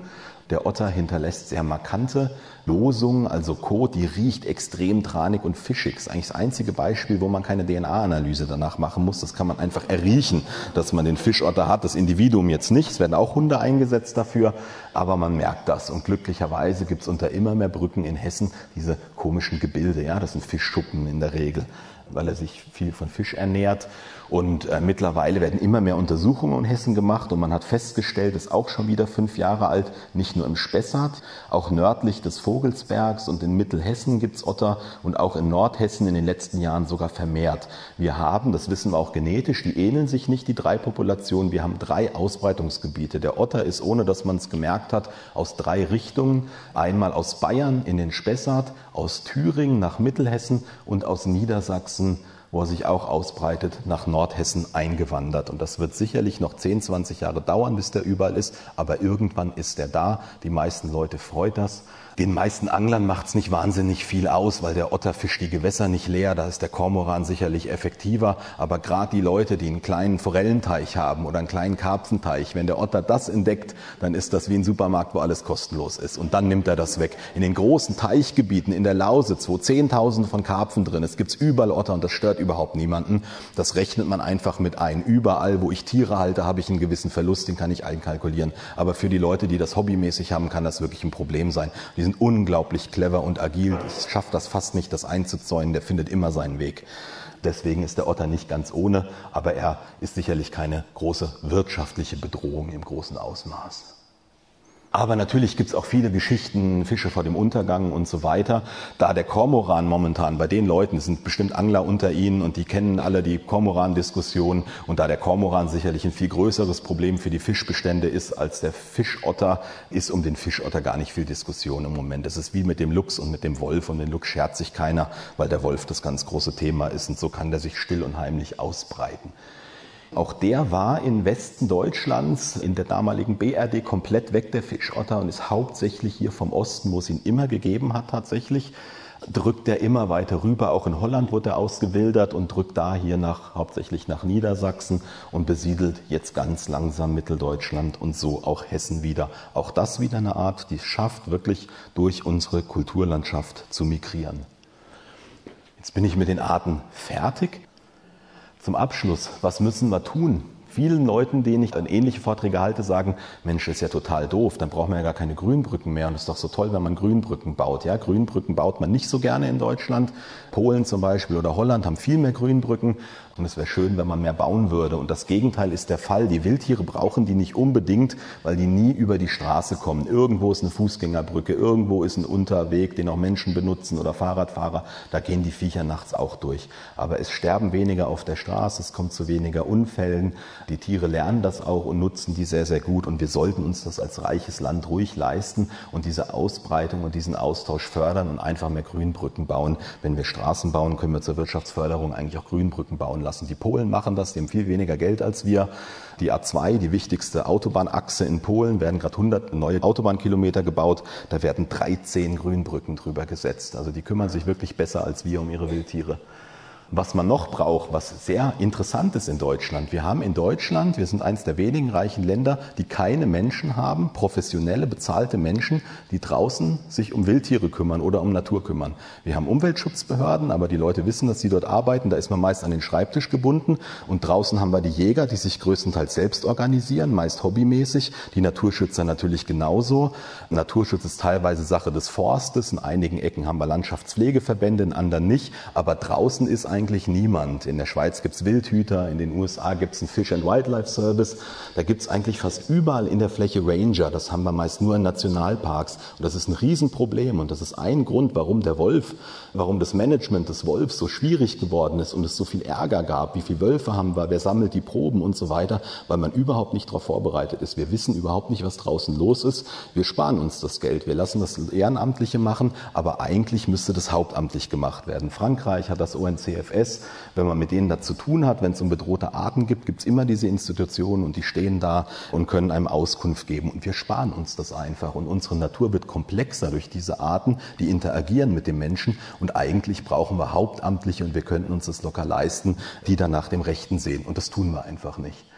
Der Otter hinterlässt sehr markante Losungen, also Kot, die riecht extrem tranig und fischig. Das ist eigentlich das einzige Beispiel, wo man keine DNA-Analyse danach machen muss. Das kann man einfach erriechen, dass man den Fischotter hat. Das Individuum jetzt nicht. Es werden auch Hunde eingesetzt dafür, aber man merkt das. Und glücklicherweise gibt es unter immer mehr Brücken in Hessen diese komischen Gebilde. Ja, das sind Fischschuppen in der Regel. weil er sich viel von Fisch ernährt. Und äh, mittlerweile werden immer mehr Untersuchungen in Hessen gemacht und man hat festgestellt, ist auch schon wieder fünf Jahre alt, nicht nur im Spessart, auch nördlich des Vogelsbergs und in Mittelhessen gibt's Otter und auch in Nordhessen in den letzten Jahren sogar vermehrt. Wir haben, das wissen wir auch genetisch, die ähneln sich nicht, die drei Populationen. Wir haben drei Ausbreitungsgebiete. Der Otter ist, ohne dass man es gemerkt hat, aus drei Richtungen. Einmal aus Bayern in den Spessart, aus Thüringen nach Mittelhessen und aus Niedersachsen wo er sich auch ausbreitet, nach Nordhessen eingewandert. Und das wird sicherlich noch 10, 20 Jahre dauern, bis der überall ist, aber irgendwann ist er da. Die meisten Leute freut das. Den meisten Anglern macht es nicht wahnsinnig viel aus, weil der Otter fischt die Gewässer nicht leer. Da ist der Kormoran sicherlich effektiver. Aber gerade die Leute, die einen kleinen Forellenteich haben oder einen kleinen Karpfenteich, wenn der Otter das entdeckt, dann ist das wie ein Supermarkt, wo alles kostenlos ist. Und dann nimmt er das weg. In den großen Teichgebieten in der Lausitz, wo Zehntausende von Karpfen drin ist, gibt's überall Otter und das stört überhaupt niemanden. Das rechnet man einfach mit ein. Überall, wo ich Tiere halte, habe ich einen gewissen Verlust, den kann ich einkalkulieren. Aber für die Leute, die das hobbymäßig haben, kann das wirklich ein Problem sein. Die sind unglaublich clever und agil. Ich schafft das fast nicht, das einzuzäunen. Der findet immer seinen Weg. Deswegen ist der Otter nicht ganz ohne, aber er ist sicherlich keine große wirtschaftliche Bedrohung im großen Ausmaß. Aber natürlich gibt es auch viele Geschichten, Fische vor dem Untergang und so weiter. Da der Kormoran momentan bei den Leuten, es sind bestimmt Angler unter ihnen und die kennen alle die Kormoran-Diskussion und da der Kormoran sicherlich ein viel größeres Problem für die Fischbestände ist als der Fischotter, ist um den Fischotter gar nicht viel Diskussion im Moment. Es ist wie mit dem Luchs und mit dem Wolf und den Luchs schert sich keiner, weil der Wolf das ganz große Thema ist und so kann der sich still und heimlich ausbreiten. Auch der war im Westen Deutschlands, in der damaligen BRD, komplett weg, der Fischotter, und ist hauptsächlich hier vom Osten, wo es ihn immer gegeben hat, tatsächlich, drückt er immer weiter rüber. Auch in Holland wurde er ausgewildert und drückt da hier nach, hauptsächlich nach Niedersachsen und besiedelt jetzt ganz langsam Mitteldeutschland und so auch Hessen wieder. Auch das wieder eine Art, die es schafft, wirklich durch unsere Kulturlandschaft zu migrieren. Jetzt bin ich mit den Arten fertig. Zum Abschluss, was müssen wir tun? Vielen Leuten, denen ich dann ähnliche Vorträge halte, sagen, Mensch, das ist ja total doof, dann braucht man ja gar keine Grünbrücken mehr und es ist doch so toll, wenn man Grünbrücken baut. Ja, Grünbrücken baut man nicht so gerne in Deutschland. Polen zum Beispiel oder Holland haben viel mehr Grünbrücken. Und es wäre schön, wenn man mehr bauen würde. Und das Gegenteil ist der Fall. Die Wildtiere brauchen die nicht unbedingt, weil die nie über die Straße kommen. Irgendwo ist eine Fußgängerbrücke, irgendwo ist ein Unterweg, den auch Menschen benutzen oder Fahrradfahrer. Da gehen die Viecher nachts auch durch. Aber es sterben weniger auf der Straße, es kommt zu weniger Unfällen. Die Tiere lernen das auch und nutzen die sehr, sehr gut. Und wir sollten uns das als reiches Land ruhig leisten und diese Ausbreitung und diesen Austausch fördern und einfach mehr Grünbrücken bauen. Wenn wir Straßen bauen, können wir zur Wirtschaftsförderung eigentlich auch Grünbrücken bauen lassen lassen. Die Polen machen das, die haben viel weniger Geld als wir. Die A2, die wichtigste Autobahnachse in Polen, werden gerade 100 neue Autobahnkilometer gebaut. Da werden 13 Grünbrücken drüber gesetzt. Also die kümmern sich wirklich besser als wir um ihre Wildtiere. Was man noch braucht, was sehr interessant ist in Deutschland. Wir haben in Deutschland, wir sind eines der wenigen reichen Länder, die keine Menschen haben, professionelle, bezahlte Menschen, die draußen sich um Wildtiere kümmern oder um Natur kümmern. Wir haben Umweltschutzbehörden, aber die Leute wissen, dass sie dort arbeiten. Da ist man meist an den Schreibtisch gebunden. Und draußen haben wir die Jäger, die sich größtenteils selbst organisieren, meist hobbymäßig. Die Naturschützer natürlich genauso. Naturschutz ist teilweise Sache des Forstes. In einigen Ecken haben wir Landschaftspflegeverbände, in anderen nicht. Aber draußen ist ein eigentlich niemand. In der Schweiz gibt es Wildhüter, in den USA gibt es einen Fish and Wildlife Service. Da gibt es eigentlich fast überall in der Fläche Ranger. Das haben wir meist nur in Nationalparks. Und das ist ein Riesenproblem. Und das ist ein Grund, warum der Wolf, warum das Management des Wolfs so schwierig geworden ist und es so viel Ärger gab. Wie viele Wölfe haben wir? Wer sammelt die Proben und so weiter? Weil man überhaupt nicht darauf vorbereitet ist. Wir wissen überhaupt nicht, was draußen los ist. Wir sparen uns das Geld. Wir lassen das Ehrenamtliche machen. Aber eigentlich müsste das hauptamtlich gemacht werden. Frankreich hat das ONCF IFS, wenn man mit denen da zu tun hat, wenn es um bedrohte Arten gibt, gibt es immer diese Institutionen und die stehen da und können einem Auskunft geben. Und wir sparen uns das einfach. Und unsere Natur wird komplexer durch diese Arten, die interagieren mit dem Menschen. Und eigentlich brauchen wir Hauptamtliche und wir könnten uns das locker leisten, die dann nach dem Rechten sehen. Und das tun wir einfach nicht.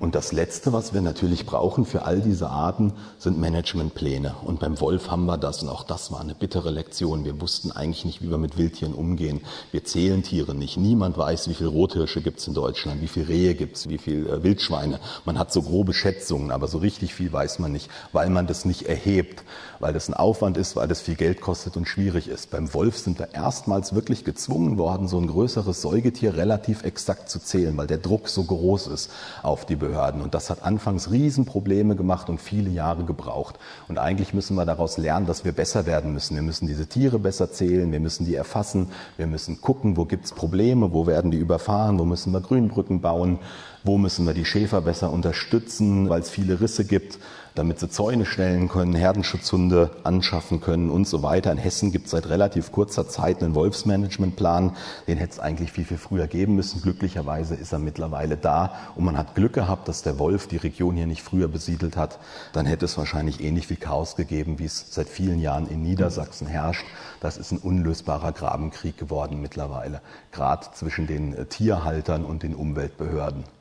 Und das Letzte, was wir natürlich brauchen für all diese Arten, sind Managementpläne. Und beim Wolf haben wir das. Und auch das war eine bittere Lektion. Wir wussten eigentlich nicht, wie wir mit Wildtieren umgehen. Wir zählen Tiere nicht. Niemand weiß, wie viele Rothirsche gibt es in Deutschland, wie viele Rehe gibt es, wie viele äh, Wildschweine. Man hat so grobe Schätzungen, aber so richtig viel weiß man nicht, weil man das nicht erhebt, weil das ein Aufwand ist, weil das viel Geld kostet und schwierig ist. Beim Wolf sind wir erstmals wirklich gezwungen worden, so ein größeres Säugetier relativ exakt zu zählen, weil der Druck so groß ist auf die Behörden. Und das hat anfangs Riesenprobleme gemacht und viele Jahre gebraucht. Und eigentlich müssen wir daraus lernen, dass wir besser werden müssen. Wir müssen diese Tiere besser zählen, wir müssen die erfassen, wir müssen gucken, wo gibt es Probleme, wo werden die überfahren, wo müssen wir Grünbrücken bauen, wo müssen wir die Schäfer besser unterstützen, weil es viele Risse gibt damit sie Zäune stellen können, Herdenschutzhunde anschaffen können und so weiter. In Hessen gibt es seit relativ kurzer Zeit einen Wolfsmanagementplan. Den hätte es eigentlich viel, viel früher geben müssen. Glücklicherweise ist er mittlerweile da und man hat Glück gehabt, dass der Wolf die Region hier nicht früher besiedelt hat. Dann hätte es wahrscheinlich ähnlich viel Chaos gegeben, wie es seit vielen Jahren in Niedersachsen herrscht. Das ist ein unlösbarer Grabenkrieg geworden mittlerweile, gerade zwischen den Tierhaltern und den Umweltbehörden.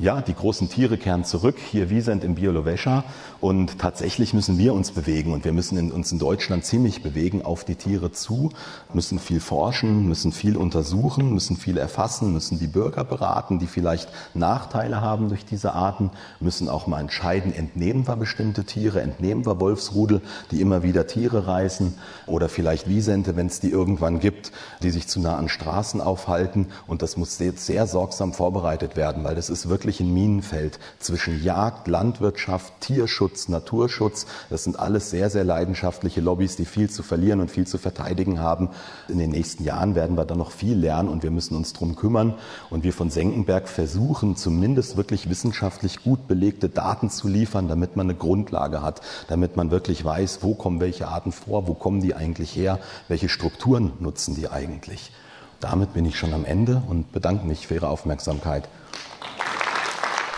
Ja, die großen Tiere kehren zurück, hier Wiesent in Bielowescha. Und tatsächlich müssen wir uns bewegen und wir müssen in, uns in Deutschland ziemlich bewegen auf die Tiere zu, müssen viel forschen, müssen viel untersuchen, müssen viel erfassen, müssen die Bürger beraten, die vielleicht Nachteile haben durch diese Arten, müssen auch mal entscheiden, entnehmen wir bestimmte Tiere, entnehmen wir Wolfsrudel, die immer wieder Tiere reißen oder vielleicht Wiesente, wenn es die irgendwann gibt, die sich zu nah an Straßen aufhalten. Und das muss jetzt sehr sorgsam vorbereitet werden, weil das ist wirklich wirklich ein Minenfeld zwischen Jagd, Landwirtschaft, Tierschutz, Naturschutz. Das sind alles sehr, sehr leidenschaftliche Lobbys, die viel zu verlieren und viel zu verteidigen haben. In den nächsten Jahren werden wir da noch viel lernen und wir müssen uns drum kümmern. Und wir von Senckenberg versuchen zumindest wirklich wissenschaftlich gut belegte Daten zu liefern, damit man eine Grundlage hat, damit man wirklich weiß, wo kommen welche Arten vor, wo kommen die eigentlich her, welche Strukturen nutzen die eigentlich. Damit bin ich schon am Ende und bedanke mich für Ihre Aufmerksamkeit.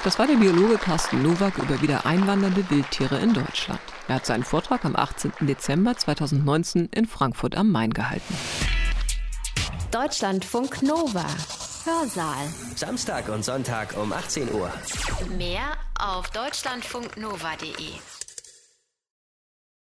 Das war der Biologe Carsten Nowak über wieder einwandernde Wildtiere in Deutschland. Er hat seinen Vortrag am 18. Dezember 2019 in Frankfurt am Main gehalten. Deutschlandfunk Nova. Hörsaal. Samstag und Sonntag um 18 Uhr. Mehr auf deutschlandfunknova.de.